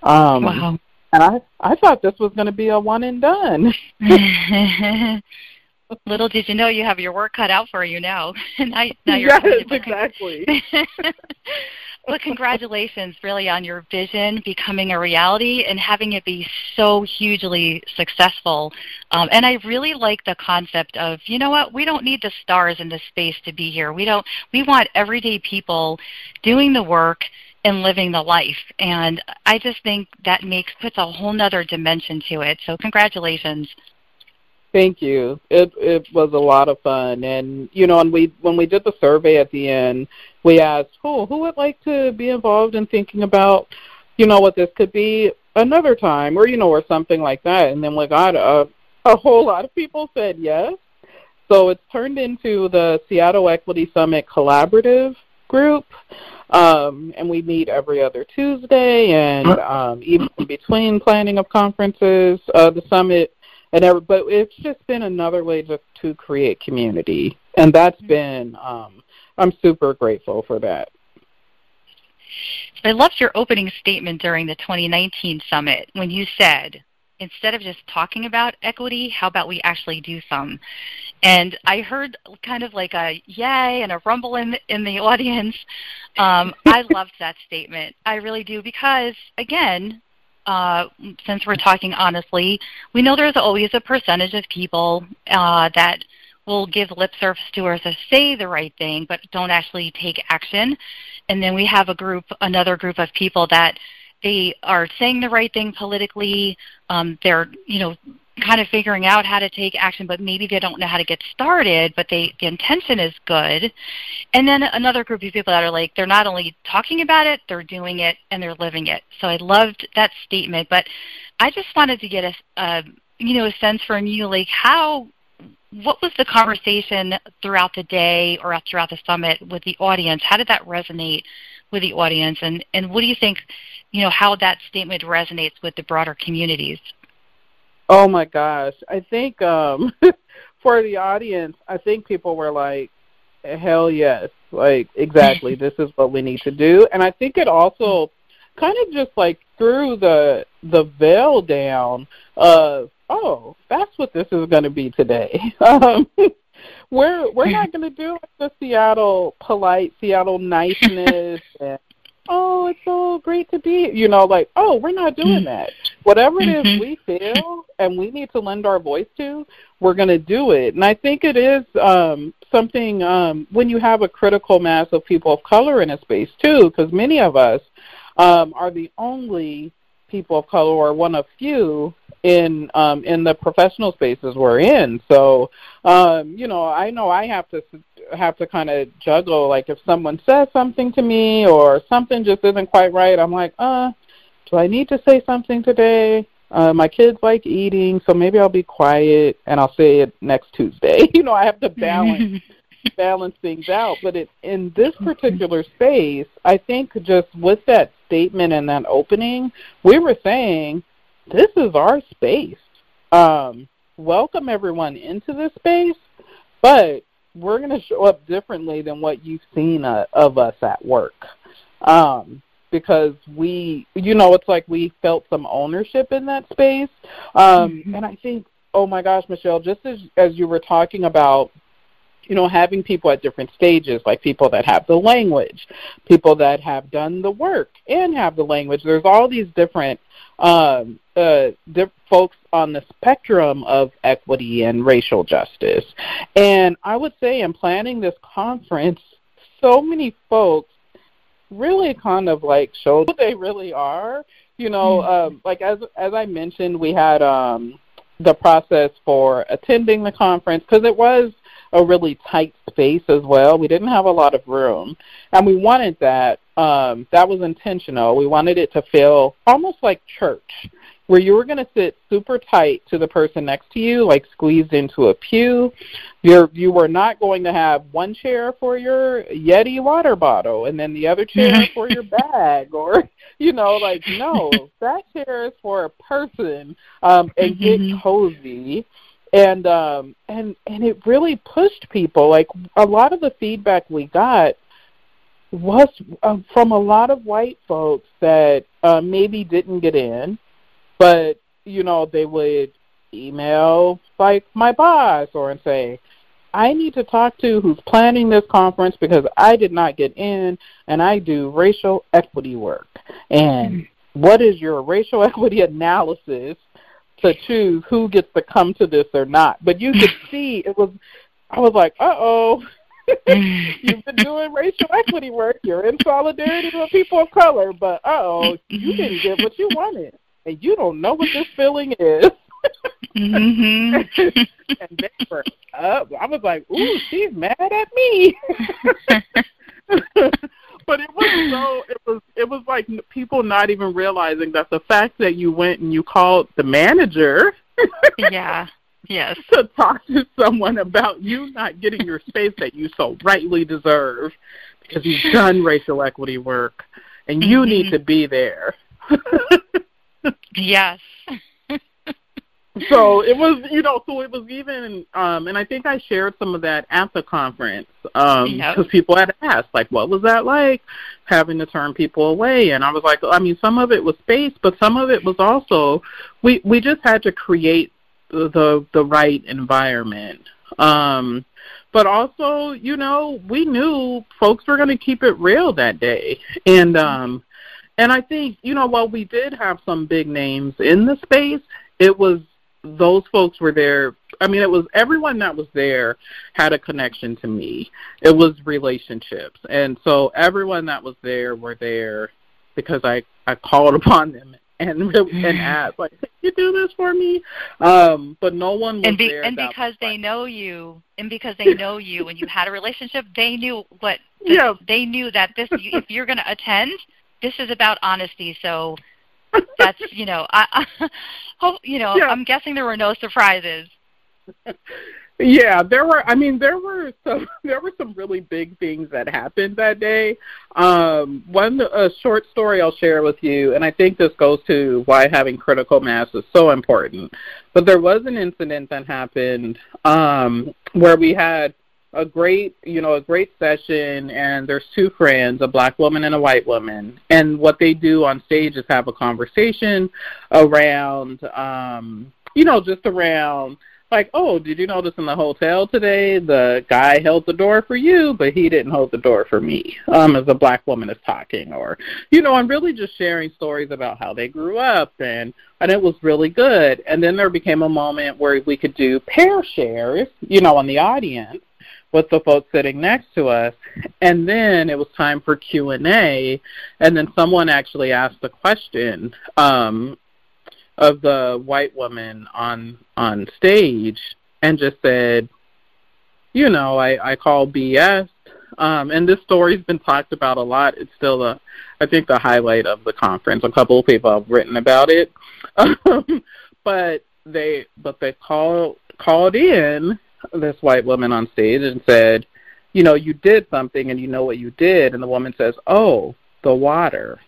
Um, wow. And I I thought this was going to be a one and done. Little did you know you have your work cut out for you now. now, now you're yes, exactly. well, congratulations really on your vision becoming a reality and having it be so hugely successful. Um, and I really like the concept of, you know what, we don't need the stars in the space to be here. We don't we want everyday people doing the work and living the life. And I just think that makes puts a whole nother dimension to it. So congratulations. Thank you. It it was a lot of fun, and you know, and we when we did the survey at the end, we asked, "Who who would like to be involved in thinking about, you know, what this could be another time, or you know, or something like that." And then we got a a whole lot of people said yes. So it's turned into the Seattle Equity Summit Collaborative group. Um, and we meet every other Tuesday, and um, even between planning of conferences, uh, the summit, and every, but it's just been another way to to create community, and that's been um, I'm super grateful for that. I loved your opening statement during the 2019 summit when you said instead of just talking about equity, how about we actually do some? And I heard kind of like a yay and a rumble in the, in the audience. Um, I loved that statement. I really do because, again, uh, since we're talking honestly, we know there's always a percentage of people uh, that will give lip service to us to say the right thing, but don't actually take action. And then we have a group, another group of people that they are saying the right thing politically. Um, they're, you know, kind of figuring out how to take action, but maybe they don't know how to get started, but they, the intention is good. And then another group of people that are like, they're not only talking about it, they're doing it and they're living it. So I loved that statement, but I just wanted to get a, a you know, a sense from you, like how, what was the conversation throughout the day or throughout the summit with the audience? How did that resonate with the audience? And, and what do you think, you know, how that statement resonates with the broader communities? Oh my gosh. I think um for the audience, I think people were like, Hell yes. Like exactly, this is what we need to do. And I think it also kind of just like threw the the veil down of oh, that's what this is gonna be today. Um we're we're not gonna do the Seattle polite Seattle niceness and oh, it's so great to be, you know, like, oh, we're not doing mm-hmm. that. Whatever it is mm-hmm. we feel and we need to lend our voice to, we're going to do it. And I think it is um, something um, when you have a critical mass of people of color in a space, too, because many of us um, are the only people of color or one of few in um in the professional spaces we're in. So um you know i know i have to have to kind of juggle like if someone says something to me or something just isn't quite right i'm like uh do i need to say something today? Uh my kids like eating so maybe i'll be quiet and i'll say it next tuesday. You know i have to balance balance things out. But it in this particular space i think just with that statement and that opening we were saying this is our space. Um, welcome everyone into this space, but we're going to show up differently than what you've seen uh, of us at work. Um, because we, you know, it's like we felt some ownership in that space. Um, mm-hmm. And I think, oh my gosh, Michele, just as, as you were talking about you know, having people at different stages, like people that have the language, people that have done the work and have the language. There's all these different um, uh, folks on the spectrum of equity and racial justice. And I would say in planning this conference, so many folks really kind of like showed who they really are. You know, Mm-hmm. um, like as as I mentioned, we had um, the process for attending the conference because it was a really tight space as well. We didn't have a lot of room, and we wanted that. Um, that was intentional. We wanted it to feel almost like church, where you were going to sit super tight to the person next to you, like squeezed into a pew. You're you were not going to have one chair for your Yeti water bottle and then the other chair for your bag, or you know, like no, that chair is for a person, um, and get cozy and um and and it really pushed people like a lot of the feedback we got was uh, from a lot of white folks that uh, maybe didn't get in but you know they would email like my boss or and say I need to talk to who's planning this conference because I did not get in and I do racial equity work. And what is your racial equity analysis to choose who gets to come to this or not? But you could see it was I was like, uh oh. You've been doing racial equity work. You're in solidarity with people of color, but uh oh, you didn't get what you wanted, and you don't know what this feeling is. hmm and they were up. I was like, "Ooh, she's mad at me." but it was so it was it was like people not even realizing that the fact that you went and you called the manager yeah. Yes. to talk to someone about you not getting your space that you so rightly deserve because you've done racial equity work and you Mhm. need to be there. Yes. so it was you know so it was even um and i think i shared some of that at the conference um Yep. because people had asked like what was that like having to turn people away and i was like i mean some of it was space but some of it was also we we just had to create the the, right environment um but also you know we knew folks were going to keep it real that day and um and I think, you know, while we did have some big names in the space, it was those folks were there. I mean, it was everyone that was there had a connection to me. It was relationships. And so everyone that was there were there because I I called upon them and and asked like, "Can you do this for me?" Um, but no one was and be, there. and because they know you and because they know you and you had a relationship they knew what this, Yeah. they knew that this if you're going to attend this is about honesty so that's you know i, I hope you know Yeah. i'm guessing there were no surprises Yeah, there were. I mean, there were some. There were some really big things that happened that day. Um, one a short story I'll share with you, and I think this goes to why having critical mass is so important. But there was an incident that happened um, where we had a great, you know, a great session, and there's two friends, a black woman and a white woman, and what they do on stage is have a conversation around, um, you know, just around like, oh, did you notice in the hotel today the guy held the door for you, but he didn't hold the door for me, um, as a black woman is talking, or you know, I'm really just sharing stories about how they grew up, and and it was really good. And then there became a moment where we could do pair shares, you know, on the audience with the folks sitting next to us, and then it was time for Q and A, and then someone actually asked a question. Um, of the white woman on on stage and just said, you know, I I call BS. Um, and this story's been talked about a lot. It's still the, I think the highlight of the conference. A couple of people have written about it, um, but they but they called called in this white woman on stage and said, you know, you did something and you know what you did, and the woman says, oh, the water.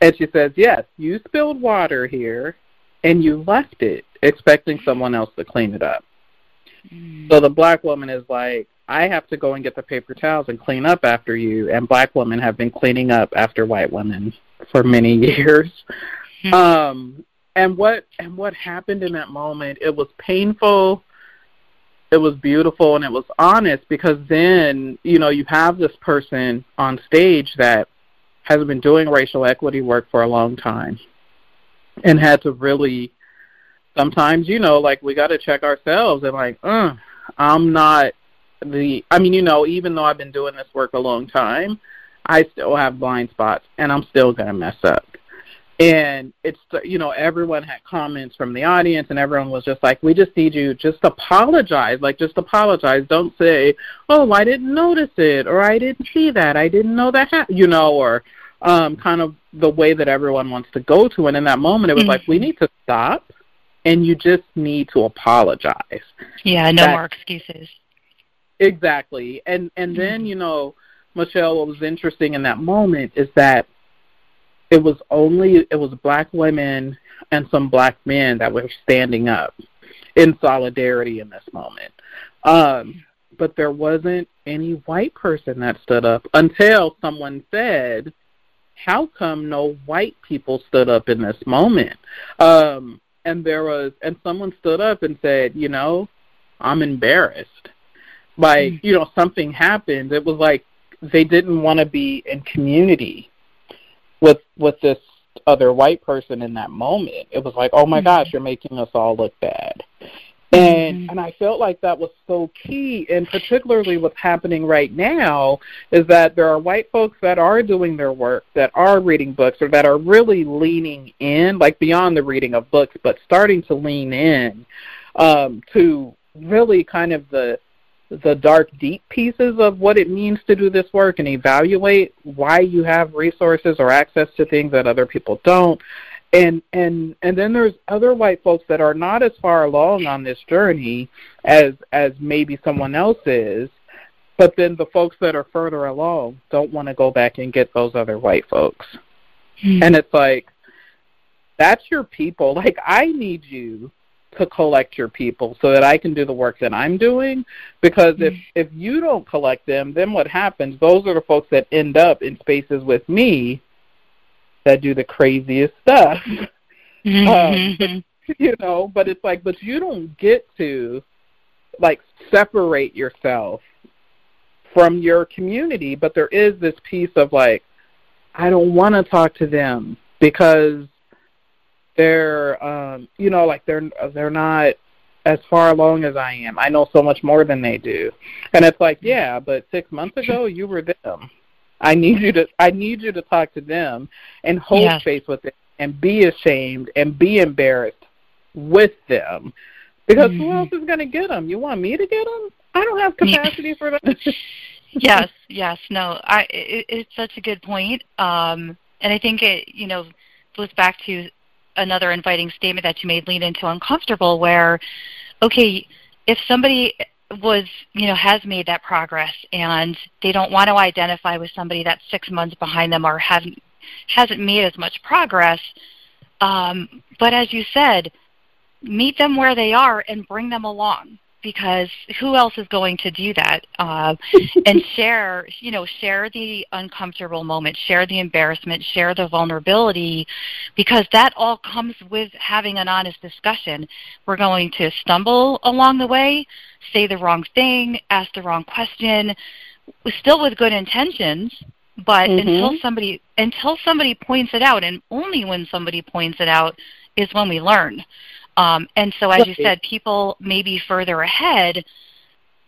And she says, Yes, you spilled water here and you left it expecting someone else to clean it up. So the black woman is like, I have to go and get the paper towels and clean up after you. And black women have been cleaning up after white women for many years. Um, and what and what happened in that moment? It was painful. It was beautiful and it was honest because then you know you have this person on stage that has been doing racial equity work for a long time and had to really sometimes you know like we got to check ourselves and like uh i'm not the i mean you know even though i've been doing this work a long time I still have blind spots, and I'm still gonna mess up. And it's you know everyone had comments from the audience, and everyone was just like, "We just need you just apologize, like just apologize. Don't say, oh, I didn't notice it, or I didn't see that, I didn't know that, ha-, you know, or um, kind of the way that everyone wants to go to. And in that moment, it was mm-hmm. like, we need to stop, and you just need to apologize. Yeah, no that, more excuses. Exactly. And and mm-hmm. then you know, Michele, what was interesting in that moment is that it was only it was black women and some black men that were standing up in solidarity in this moment. Um, but there wasn't any white person that stood up until someone said, "How come no white people stood up in this moment?" Um, and there was, and someone stood up and said, "You know, I'm embarrassed." like mm. you know something happened it was like they didn't want to be in community with with this other white person in that moment it was like oh my mm-hmm. gosh you're making us all look bad and mm-hmm. and I felt like that was so key and particularly what's happening right now is that there are white folks that are doing their work that are reading books or that are really leaning in like beyond the reading of books but starting to lean in um to really kind of the the dark, deep pieces of what it means to do this work and evaluate why you have resources or access to things that other people don't. And and and then there's other white folks that are not as far along on this journey as as maybe someone else is, but then the folks that are further along don't want to go back and get those other white folks. Mm-hmm. And it's like that's your people. Like I need you to collect your people so that I can do the work that I'm doing. Because if mm-hmm. if you don't collect them, then what happens? Those are the folks that end up in spaces with me that do the craziest stuff. Mm-hmm. Um, you know, but it's like, but you don't get to like separate yourself from your community. But there is this piece of like, I don't want to talk to them because they're um you know like they're they're not as far along as I am. I know so much more than they do. And it's like, yeah, but 6 months ago you were them. I need you to I need you to talk to them and hold yes. space with them and be ashamed and be embarrassed with them. Because mm-hmm. who else is going to get them? You want me to get them? I don't have capacity for that. yes, yes, no. I it, it's such a good point. Um and I think it, you know, goes back to another inviting statement that you made lean into uncomfortable where okay if somebody was you know has made that progress and they don't want to identify with somebody that's six months behind them or hasn't hasn't made as much progress. Um, but as you said meet them where they are and bring them along because who else is going to do that? Uh, and share you know share the uncomfortable moment share the embarrassment share the vulnerability because that all comes with having an honest discussion. We're going to stumble along the way say the wrong thing ask the wrong question still with good intentions but mm-hmm. until somebody until somebody points it out and only when somebody points it out is when we learn um, and so, as you said, people maybe further ahead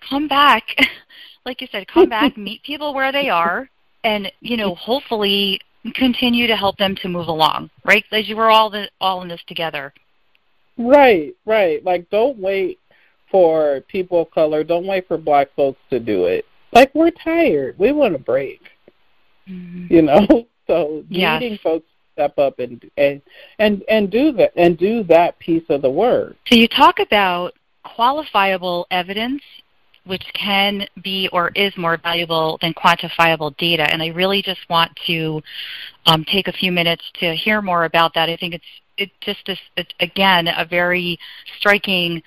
come back, like you said, come back, meet people where they are, and you know, hopefully continue to help them to move along. Right? As you were all the, all in this together. Right, right. Like, don't wait for people of color. Don't wait for black folks to do it. Like, we're tired. We want a break. Mm-hmm. You know, so yes. meeting folks step up and and and and do that and do that piece of the work. So you talk about qualifiable evidence which can be or is more valuable than quantifiable data. And I really just want to um, take a few minutes to hear more about that. I think it's it just is it, again a very striking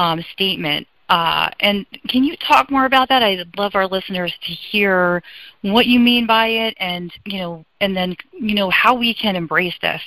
um, statement uh, and can you talk more about that? I'd love our listeners to hear what you mean by it, and you know, and then you know how we can embrace this.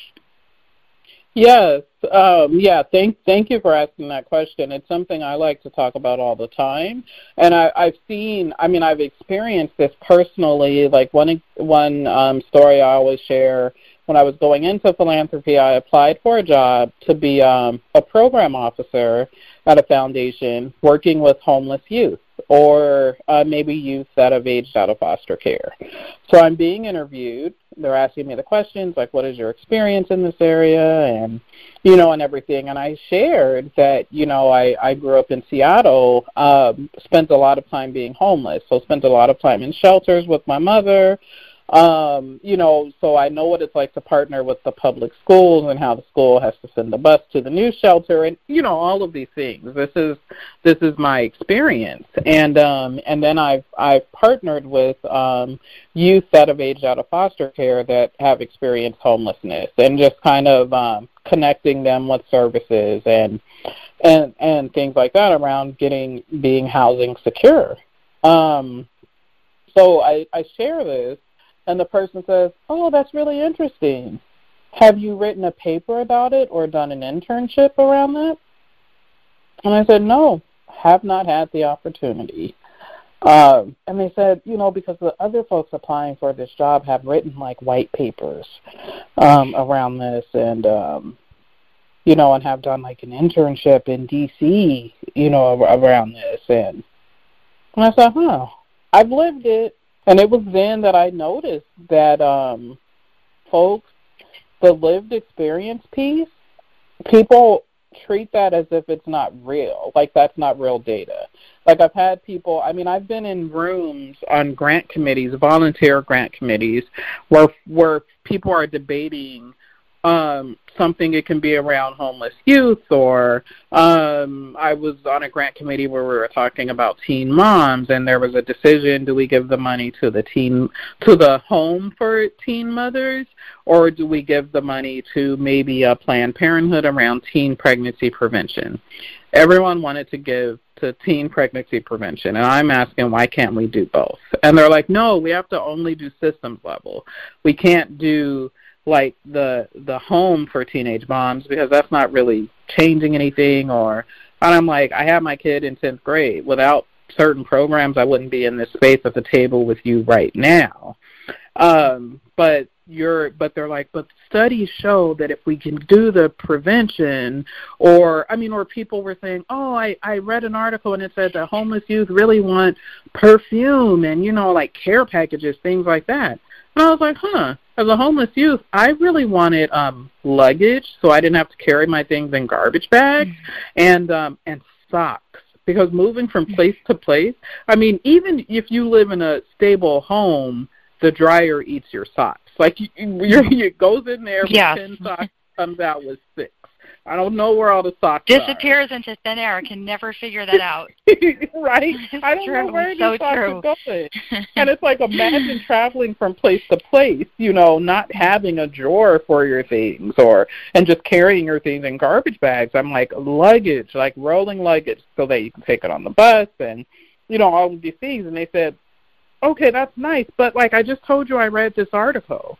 Yes, um, yeah. Thank thank you for asking that question. It's something I like to talk about all the time, and I, I've seen. I mean, I've experienced this personally. Like one one um, story I always share when I was going into philanthropy, I applied for a job to be um, a program officer at a foundation working with homeless youth or uh, maybe youth that have aged out of foster care. So I'm being interviewed. They're asking me the questions like, "What is your experience in this area?" and you know, and everything. And I shared that you know I I grew up in Seattle, um, spent a lot of time being homeless, so spent a lot of time in shelters with my mother um, you know, so I know what it's like to partner with the public schools and how the school has to send the bus to the new shelter and you know all of these things. This is this is my experience, and um, and then I've I've partnered with um, youth that have aged out of foster care that have experienced homelessness, and just kind of um, connecting them with services and and and things like that around getting being housing secure. Um, so I, I share this and the person says, "Oh, that's really interesting. Have you written a paper about it or done an internship around that?" And I said, "No, have not had the opportunity." Um, and they said, you know, because the other folks applying for this job have written like white papers um, around this, and um, you know, and have done like an internship in D.C., you know, around this, and and I said, huh, I've lived it, and it was then that I noticed that um folks the lived experience piece, people treat that as if it's not real, like that's not real data. Like I've had people, I mean, I've been in rooms on grant committees, volunteer grant committees, where where people are debating um, something it can be around homeless youth or um, I was on a grant committee where we were talking about teen moms and there was a decision do we give the money to the teen to the home for teen mothers or do we give the money to maybe a Planned Parenthood around teen pregnancy prevention? Everyone wanted to give to teen pregnancy prevention and I'm asking why can't we do both? And they're like, No, we have to only do systems level. We can't do like the the home for teenage moms because that's not really changing anything or and I'm like I have my kid in 10th grade. Without certain programs I wouldn't be in this space at the table with you right now. Um but you're but they're like but studies show that if we can do the prevention or I mean or people were saying oh I I read an article and it said that homeless youth really want perfume and you know like care packages things like that and I was like, huh. As a homeless youth, I really wanted um luggage so I didn't have to carry my things in garbage bags mm-hmm. and um and socks because moving from place to place, I mean, even if you live in a stable home, the dryer eats your socks. Like you, you, it goes in there with yeah. ten socks, comes out with six. I don't know where all the socks disappears are. into thin air. I can never figure that out. right? I don't true. know where so these socks true. are going. and it's like imagine traveling from place to place. You know, not having a drawer for your things, or and just carrying your things in garbage bags. I'm like luggage, like rolling luggage, so that you can take it on the bus and you know all of these things. And they said, okay, that's nice, but like I just told you, I read this article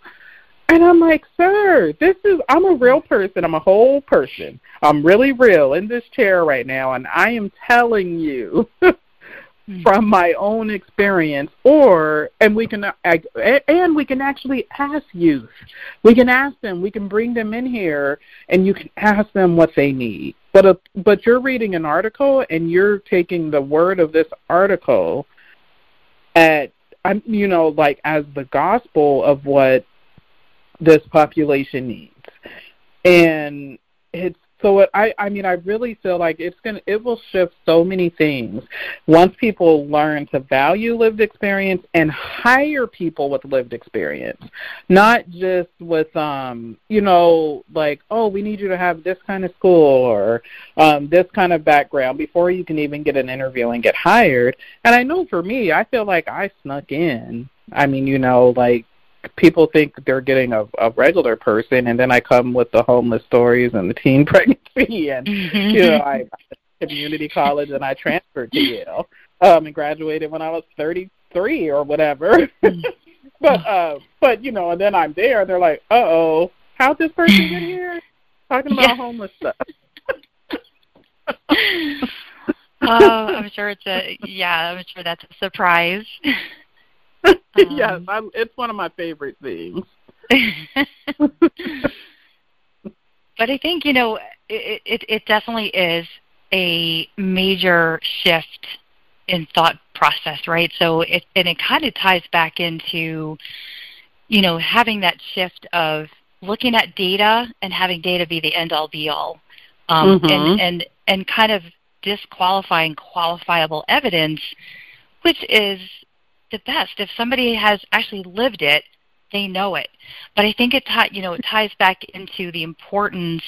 and I'm like, sir, this is, I'm a real person. I'm a whole person. I'm really real in this chair right now, and I am telling you from my own experience, or, and we can, and we can actually ask youth. We can ask them, we can bring them in here, and you can ask them what they need. But, a, but you're reading an article, and you're taking the word of this article at, I'm, you know, like as the gospel of what this population needs. And it's so I I mean I really feel like it's going to it will shift so many things. Once people learn to value lived experience and hire people with lived experience not just with um you know like oh we need you to have this kind of school or um this kind of background before you can even get an interview and get hired. And I know for me I feel like I snuck in. I mean you know like people think they're getting a, a regular person, and then I come with the homeless stories and the teen pregnancy, and you know, I community college, and I transferred to Yale um, and graduated when I was 33 or whatever. but uh, but you know, and then I'm there, and they're like, "Uh oh, how'd this person get here?" Talking about yeah. homeless stuff. oh, I'm sure it's a yeah. I'm sure that's a surprise. Um, yes, I, it's one of my favorite things. but I think you know it, it, it definitely is a major shift in thought process, right? So it and it kind of ties back into you know having that shift of looking at data and having data be the end all be all, um, mm-hmm. and and and kind of disqualifying qualifiable evidence, which is the best. If somebody has actually lived it, they know it. But I think it you know it ties back into the importance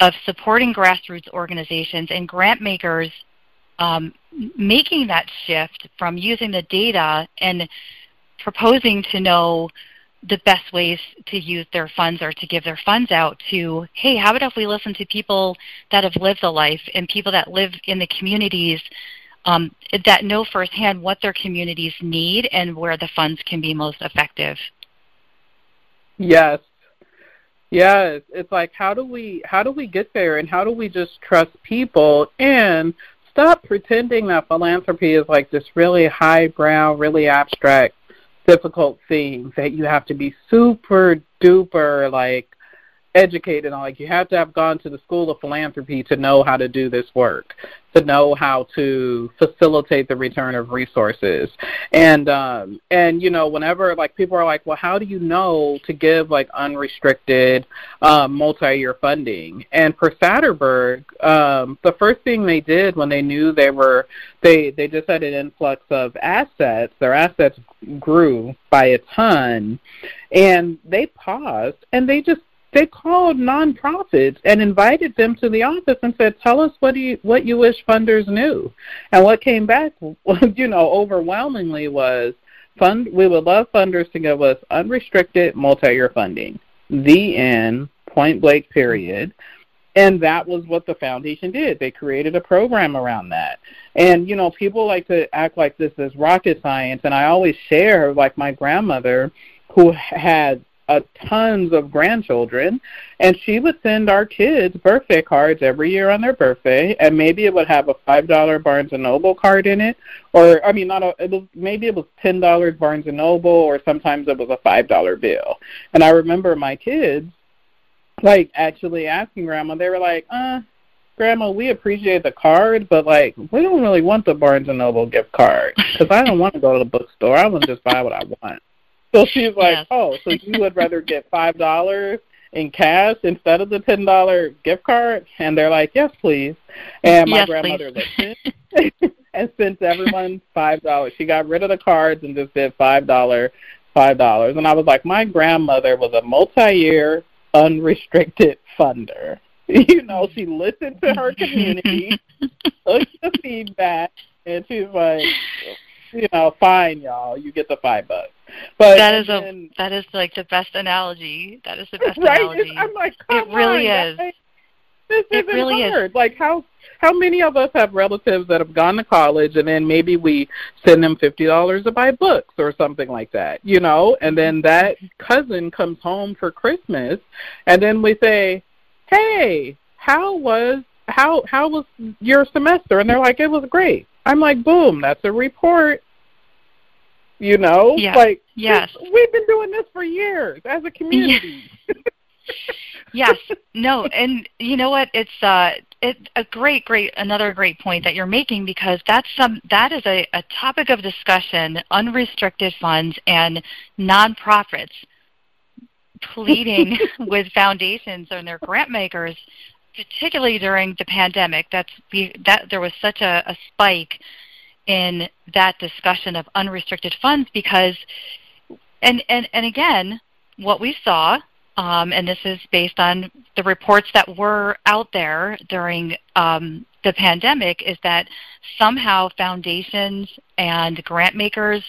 of supporting grassroots organizations and grant makers um, making that shift from using the data and proposing to know the best ways to use their funds or to give their funds out to, hey, how about if we listen to people that have lived the life and people that live in the communities um, that know firsthand what their communities need and where the funds can be most effective? Yes. Yes, it's like how do we how do we get there and how do we just trust people and stop pretending that philanthropy is like this really highbrow, really abstract, difficult thing that you have to be super duper like educated on. Like you have to have gone to the school of philanthropy to know how to do this work, to know how to facilitate the return of resources. And um and you know, whenever like people are like, Well, how do you know to give like unrestricted um multi year funding? And for Satterberg, um, the first thing they did when they knew they were they they just had an influx of assets, their assets grew by a ton and they paused and they just they called nonprofits and invited them to the office and said, "Tell us what you what you wish funders knew." And what came back, you know, overwhelmingly was fund. We would love funders to give us unrestricted multi-year funding. The end. Point blank. Period. And that was what the foundation did. They created a program around that. And, you know, people like to act like this is rocket science. And I always share, like my grandmother, who had uh, tons of grandchildren, and she would send our kids birthday cards every year on their birthday, and maybe it would have a five dollar Barnes and Noble card in it, or I mean, not a, it was maybe it was ten dollars Barnes and Noble, or sometimes it was a five dollar bill. And I remember my kids, like actually asking grandma, they were like, "Uh, Grandma, we appreciate the card, but like we don't really want the Barnes and Noble gift card because I don't want to go to the bookstore. I want to just buy what I want." So she's like, yes. "Oh, so you would rather get five dollars in cash instead of the ten dollar gift card?" And they're like, "Yes, please." And my yes, grandmother listened and sent everyone five dollars. She got rid of the cards and just did five dollar, five dollars. And I was like, my grandmother was a multi-year unrestricted funder. You know, she listened to her community, took the feedback, and she's like, you know, fine, y'all, you get the five bucks. But that is then, a that is like the best analogy. That is the best right? analogy. I'm like, it really on, is. Guys. This it isn't really hard. is. Like how how many of us have relatives that have gone to college and then maybe we send them fifty dollars to buy books or something like that, you know, and then that cousin comes home for Christmas and then we say, Hey, how was how how was your semester? And they're like, It was great. I'm like, Boom, that's a report you know, like yes, we've been doing this for years as a community. yes, no, and you know what? It's uh, it a great, great, another great point that you're making because that's some that is a, a topic of discussion. Unrestricted funds and nonprofits pleading with foundations and their grant makers particularly during the pandemic that's that there was such a, a spike in that discussion of unrestricted funds because and and, and again what we saw um, and this is based on the reports that were out there during um, the pandemic, is that somehow foundations and grant makers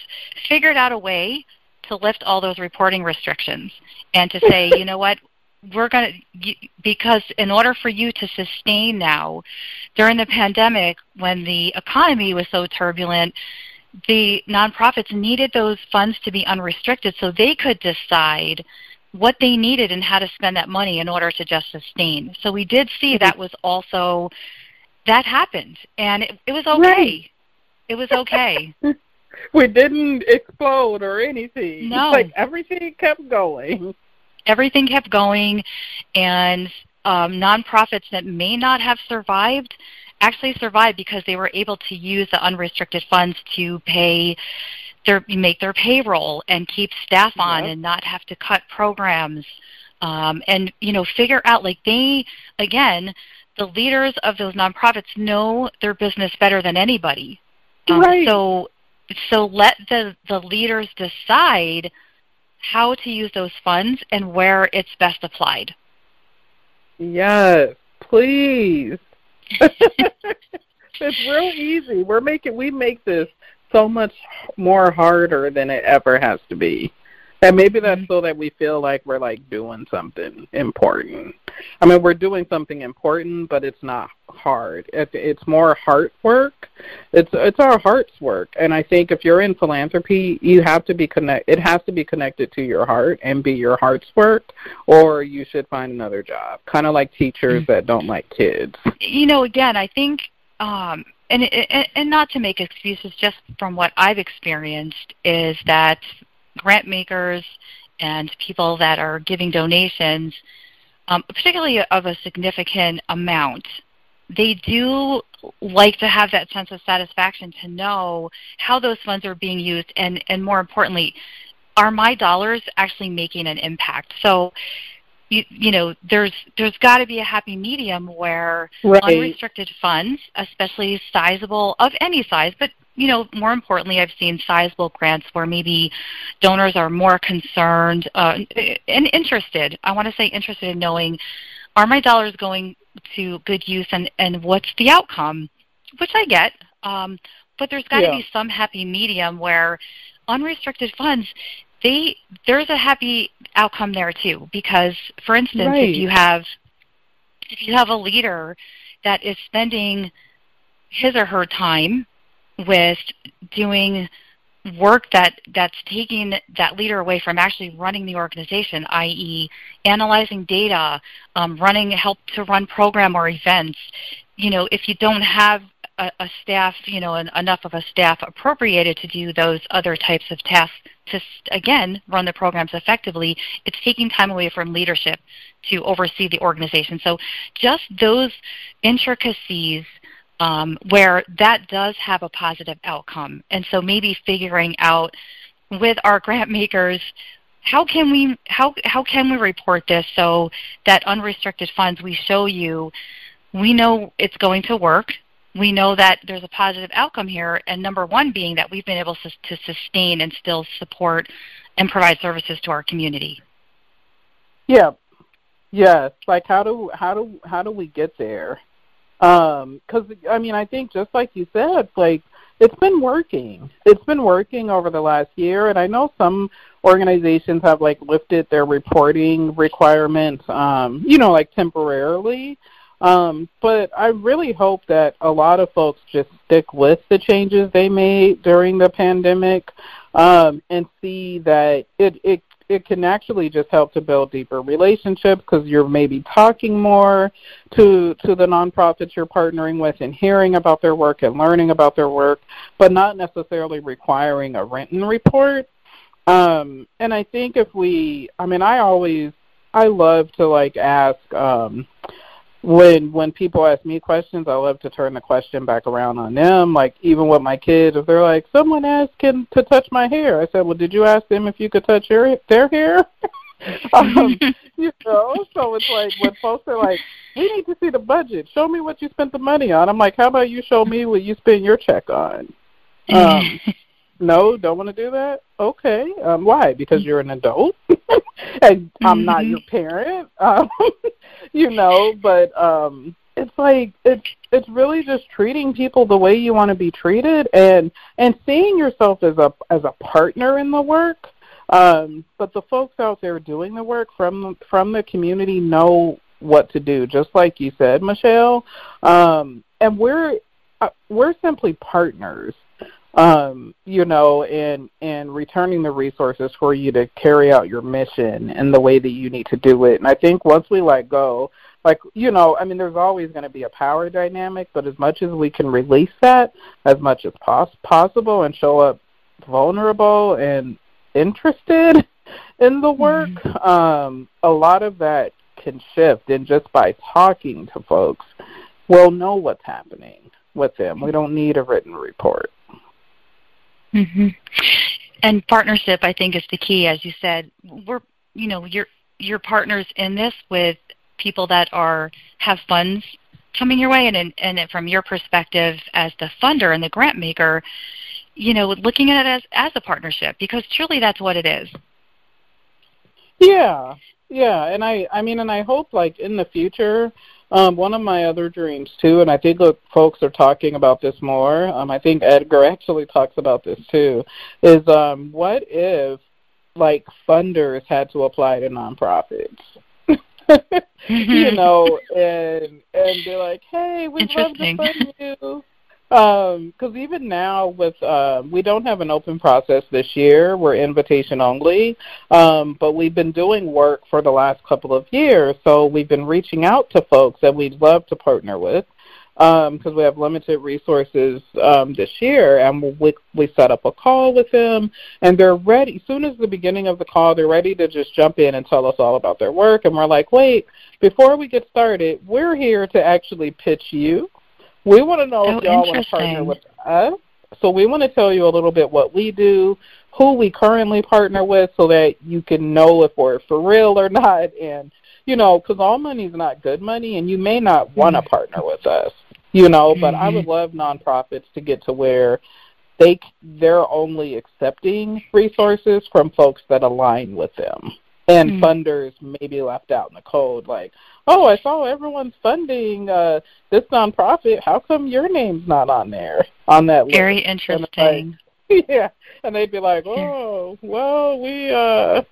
figured out a way to lift all those reporting restrictions and to say, you know what, we're going to because in order for you to sustain now during the pandemic when the economy was so turbulent the nonprofits needed those funds to be unrestricted so they could decide what they needed and how to spend that money in order to just sustain. So we did see mm-hmm. that was also that happened and it, it was okay. Right. it was okay. We didn't explode or anything. No. Like everything kept going everything kept going, and um, nonprofits that may not have survived actually survived because they were able to use the unrestricted funds to pay their make their payroll and keep staff on yep. and not have to cut programs um, and you know figure out like they again the leaders of those nonprofits know their business better than anybody um, right. so so let the the leaders decide how to use those funds and where it's best applied. Yes please. It's real easy. We're making we make this so much more harder than it ever has to be and maybe that's mm-hmm. so that we feel like we're like doing something important. I mean, we're doing something important, but it's not hard. It, it's more heart work. It's it's our heart's work. And I think if you're in philanthropy, you have to be connect. It has to be connected to your heart and be your heart's work, or you should find another job. Kind of like teachers mm-hmm. that don't like kids. You know, again, I think. um and, and and not to make excuses just from what I've experienced is that grant makers and people that are giving donations, um, particularly of a significant amount, they do like to have that sense of satisfaction to know how those funds are being used and, and more importantly, are my dollars actually making an impact? So you, you know, there's there's got to be a happy medium where right. unrestricted funds, especially sizable of any size, but you know, more importantly, I've seen sizable grants where maybe donors are more concerned uh, and interested. I want to say interested in knowing are my dollars going to good use and, and what's the outcome, which I get. Um, but there's got to yeah. be some happy medium where unrestricted funds they there's a happy outcome there too because for instance right. if you have if you have a leader that is spending his or her time with doing work that that's taking that leader away from actually running the organization, i.e., analyzing data, um, running help to run program or events. You know, if you don't have a, a staff, you know, an, enough of a staff appropriated to do those other types of tasks to again run the programs effectively, it's taking time away from leadership to oversee the organization. So just those intricacies um, where that does have a positive outcome. And so maybe figuring out with our grant makers how can we how how can we report this so that unrestricted funds we show you we know it's going to work. We know that there's a positive outcome here. And number one being that we've been able to, to sustain and still support and provide services to our community. Yeah. Yes. Like how do how do how do we get there um, Because I mean, I think just like you said, like it's been working. It's been working over the last year, and I know some organizations have like lifted their reporting requirements, um, you know, like temporarily. Um, but I really hope that a lot of folks just stick with the changes they made during the pandemic um, and see that it, it it can actually just help to build deeper relationships because you're maybe talking more to to the nonprofits you're partnering with and hearing about their work and learning about their work, but not necessarily requiring a written report. Um, and I think if we, I mean, I always, I love to like ask. Um, when when people ask me questions, I love to turn the question back around on them. Like even with my kids, if they're like, "Someone asked him to touch my hair," I said, "Well, did you ask them if you could touch your their hair?" um, you know, so it's like when folks are like, "We need to see the budget. Show me what you spent the money on." I'm like, "How about you show me what you spend your check on?" Um, no, don't want to do that. Okay, um, why? Because you're an adult, and I'm mm-hmm. not your parent. Um, you know, but um, it's like it's it's really just treating people the way you want to be treated, and and seeing yourself as a as a partner in the work. Um, but the folks out there doing the work from from the community know what to do, just like you said, Michele. Um, and we're uh, we're simply partners um, you know, and and returning the resources for you to carry out your mission in the way that you need to do it. And I think once we let go, like you know, I mean, there's always going to be a power dynamic, but as much as we can release that as much as pos- possible and show up vulnerable and interested, in the work, mm-hmm. um, a lot of that can shift, and just by talking to folks, we'll know what's happening with them. We don't need a written report. Mm-hmm. And partnership, I think, is the key. As you said, we're you know you're you're partners in this with people that are have funds coming your way, and and from your perspective as the funder and the grant maker, you know, looking at it as as a partnership because truly that's what it is. Yeah, yeah, and I I mean, and I hope like in the future um, one of my other dreams too, and I think look, folks are talking about this more. Um, I think Edgar actually talks about this too. Is um, what if like funders had to apply to nonprofits? you know, and and they're like, "Hey, we'd love to fund you." Because um, even now, with uh, we don't have an open process this year. We're invitation only, um, but we've been doing work for the last couple of years. So we've been reaching out to folks that we'd love to partner with because um, we have limited resources um, this year, and we we set up a call with them, and they're ready. As soon as the beginning of the call, they're ready to just jump in and tell us all about their work, and we're like, wait, before we get started, we're here to actually pitch you we want to know oh, if y'all want to partner with us. So we want to tell you a little bit what we do, who we currently partner with, so that you can know if we're for real or not. And you know, because all money is not good money, and you may not want to mm-hmm. partner with us. You know, mm-hmm. but I would mm-hmm. love nonprofits to get to where they they're only accepting resources from folks that align with them and mm-hmm. funders may be left out in the cold like oh i saw everyone's funding uh this nonprofit. How come your name's not on there on that list? very interesting like, yeah. And they'd be like oh well we uh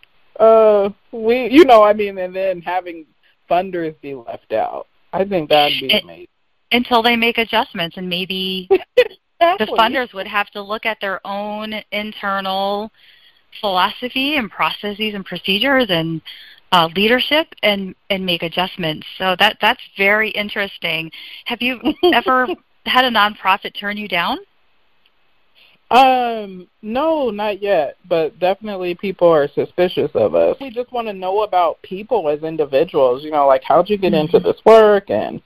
uh we you know i mean and then having funders be left out. I think that'd be it, amazing. until they make adjustments and maybe exactly. the funders would have to look at their own internal philosophy and processes and procedures and uh, leadership and and make adjustments. So that that's very interesting. Have you ever had a nonprofit turn you down? Um, no, not yet, but definitely people are suspicious of us. We just want to know about people as individuals, you know, like how'd you get into mm-hmm. this work and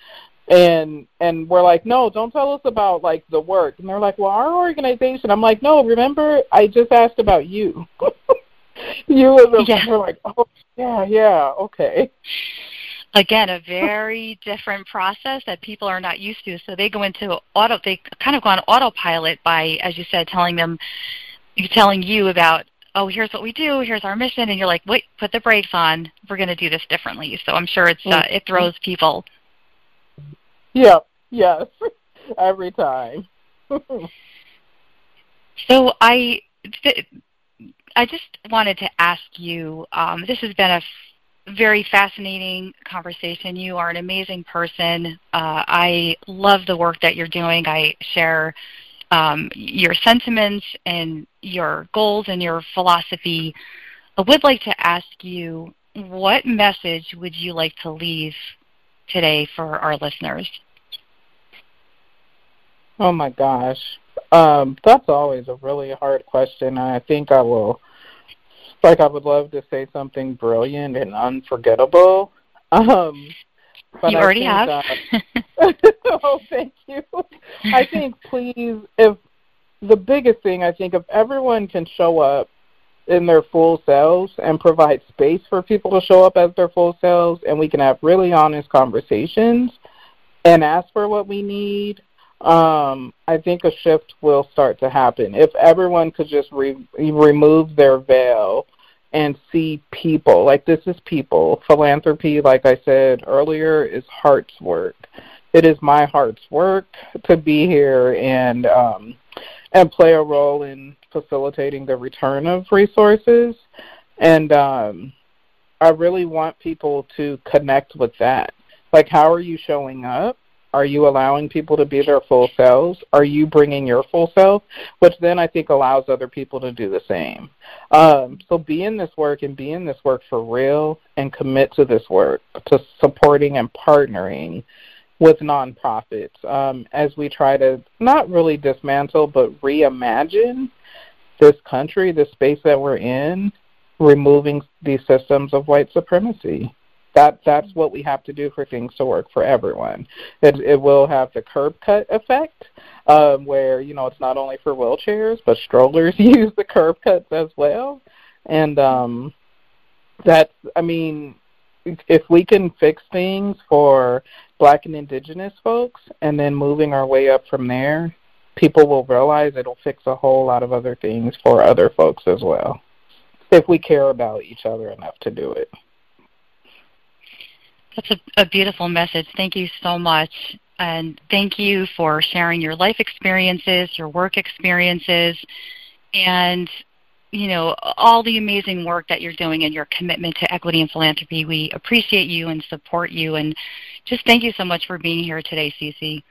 and and we're like no don't tell us about like the work and they're like well our organization i'm like no remember i just asked about you you and the, yeah. we're like oh yeah yeah okay again a very different process that people are not used to so they go into auto they kind of go on autopilot by as you said telling them telling you about oh here's what we do here's our mission and you're like wait put the brakes on we're going to do this differently so i'm sure it's uh, it throws people Yeah. Yes. Every time. so I, I just wanted to ask you. Um, this has been a very fascinating conversation. You are an amazing person. Uh, I love the work that you're doing. I share um, your sentiments and your goals and your philosophy. I would like to ask you, what message would you like to leave today for our listeners? Oh my gosh. Um, that's always a really hard question. I think I will like I would love to say something brilliant and unforgettable. Um but you already have. Uh, oh, thank you. I think please if the biggest thing I think if everyone can show up in their full selves and provide space for people to show up as their full selves and we can have really honest conversations and ask for what we need um, I think a shift will start to happen. If everyone could just re- remove their veil and see people, like this is people. Philanthropy, like I said earlier, is heart's work. It is my heart's work to be here and um, and play a role in facilitating the return of resources. And um, I really want people to connect with that. Like, how are you showing up? Are you allowing people to be their full selves? Are you bringing your full self? Which then I think allows other people to do the same. Um, so be in this work and be in this work for real and commit to this work, to supporting and partnering with nonprofits um, as we try to not really dismantle but reimagine this country, the space that we're in, removing these systems of white supremacy. That that's what we have to do for things to work for everyone. It it will have the curb cut effect, um, where you know it's not only for wheelchairs, but strollers use the curb cuts as well, and um, that's I mean, if we can fix things for Black and Indigenous folks, and then moving our way up from there, people will realize it'll fix a whole lot of other things for other folks as well, if we care about each other enough to do it. That's a, a beautiful message. Thank you so much. And thank you for sharing your life experiences, your work experiences, and you know all the amazing work that you're doing and your commitment to equity and philanthropy. We appreciate you and support you, and just thank you so much for being here today, CC.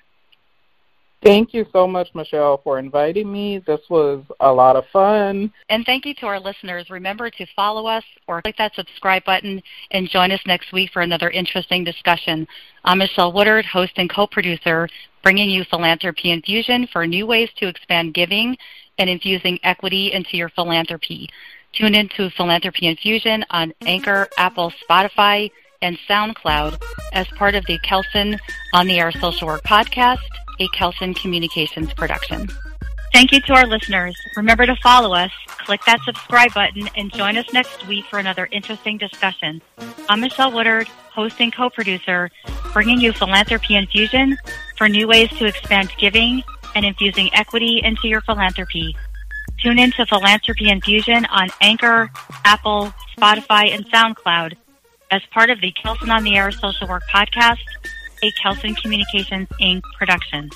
Thank you so much, Michele, for inviting me. This was a lot of fun. And thank you to our listeners. Remember to follow us or click that subscribe button and join us next week for another interesting discussion. I'm Michele Woodard, host and co-producer, bringing you Philanthropy Infusion for new ways to expand giving and infusing equity into your philanthropy. Tune in to Philanthropy Infusion on Anchor, Apple, Spotify, and SoundCloud as part of the Kelsunn On the Air Social Work podcast a Kelsunn Communications production. Thank you to our listeners. Remember to follow us, click that subscribe button, and join us next week for another interesting discussion. I'm Michele Woodard, host and co-producer, bringing you Philanthropy Infusion for new ways to expand giving and infusing equity into your philanthropy. Tune in to Philanthropy Infusion on Anchor, Apple, Spotify, and SoundCloud as part of the Kelsunn on the Air Social Work Podcast a Kelsunn Communications Inc. production.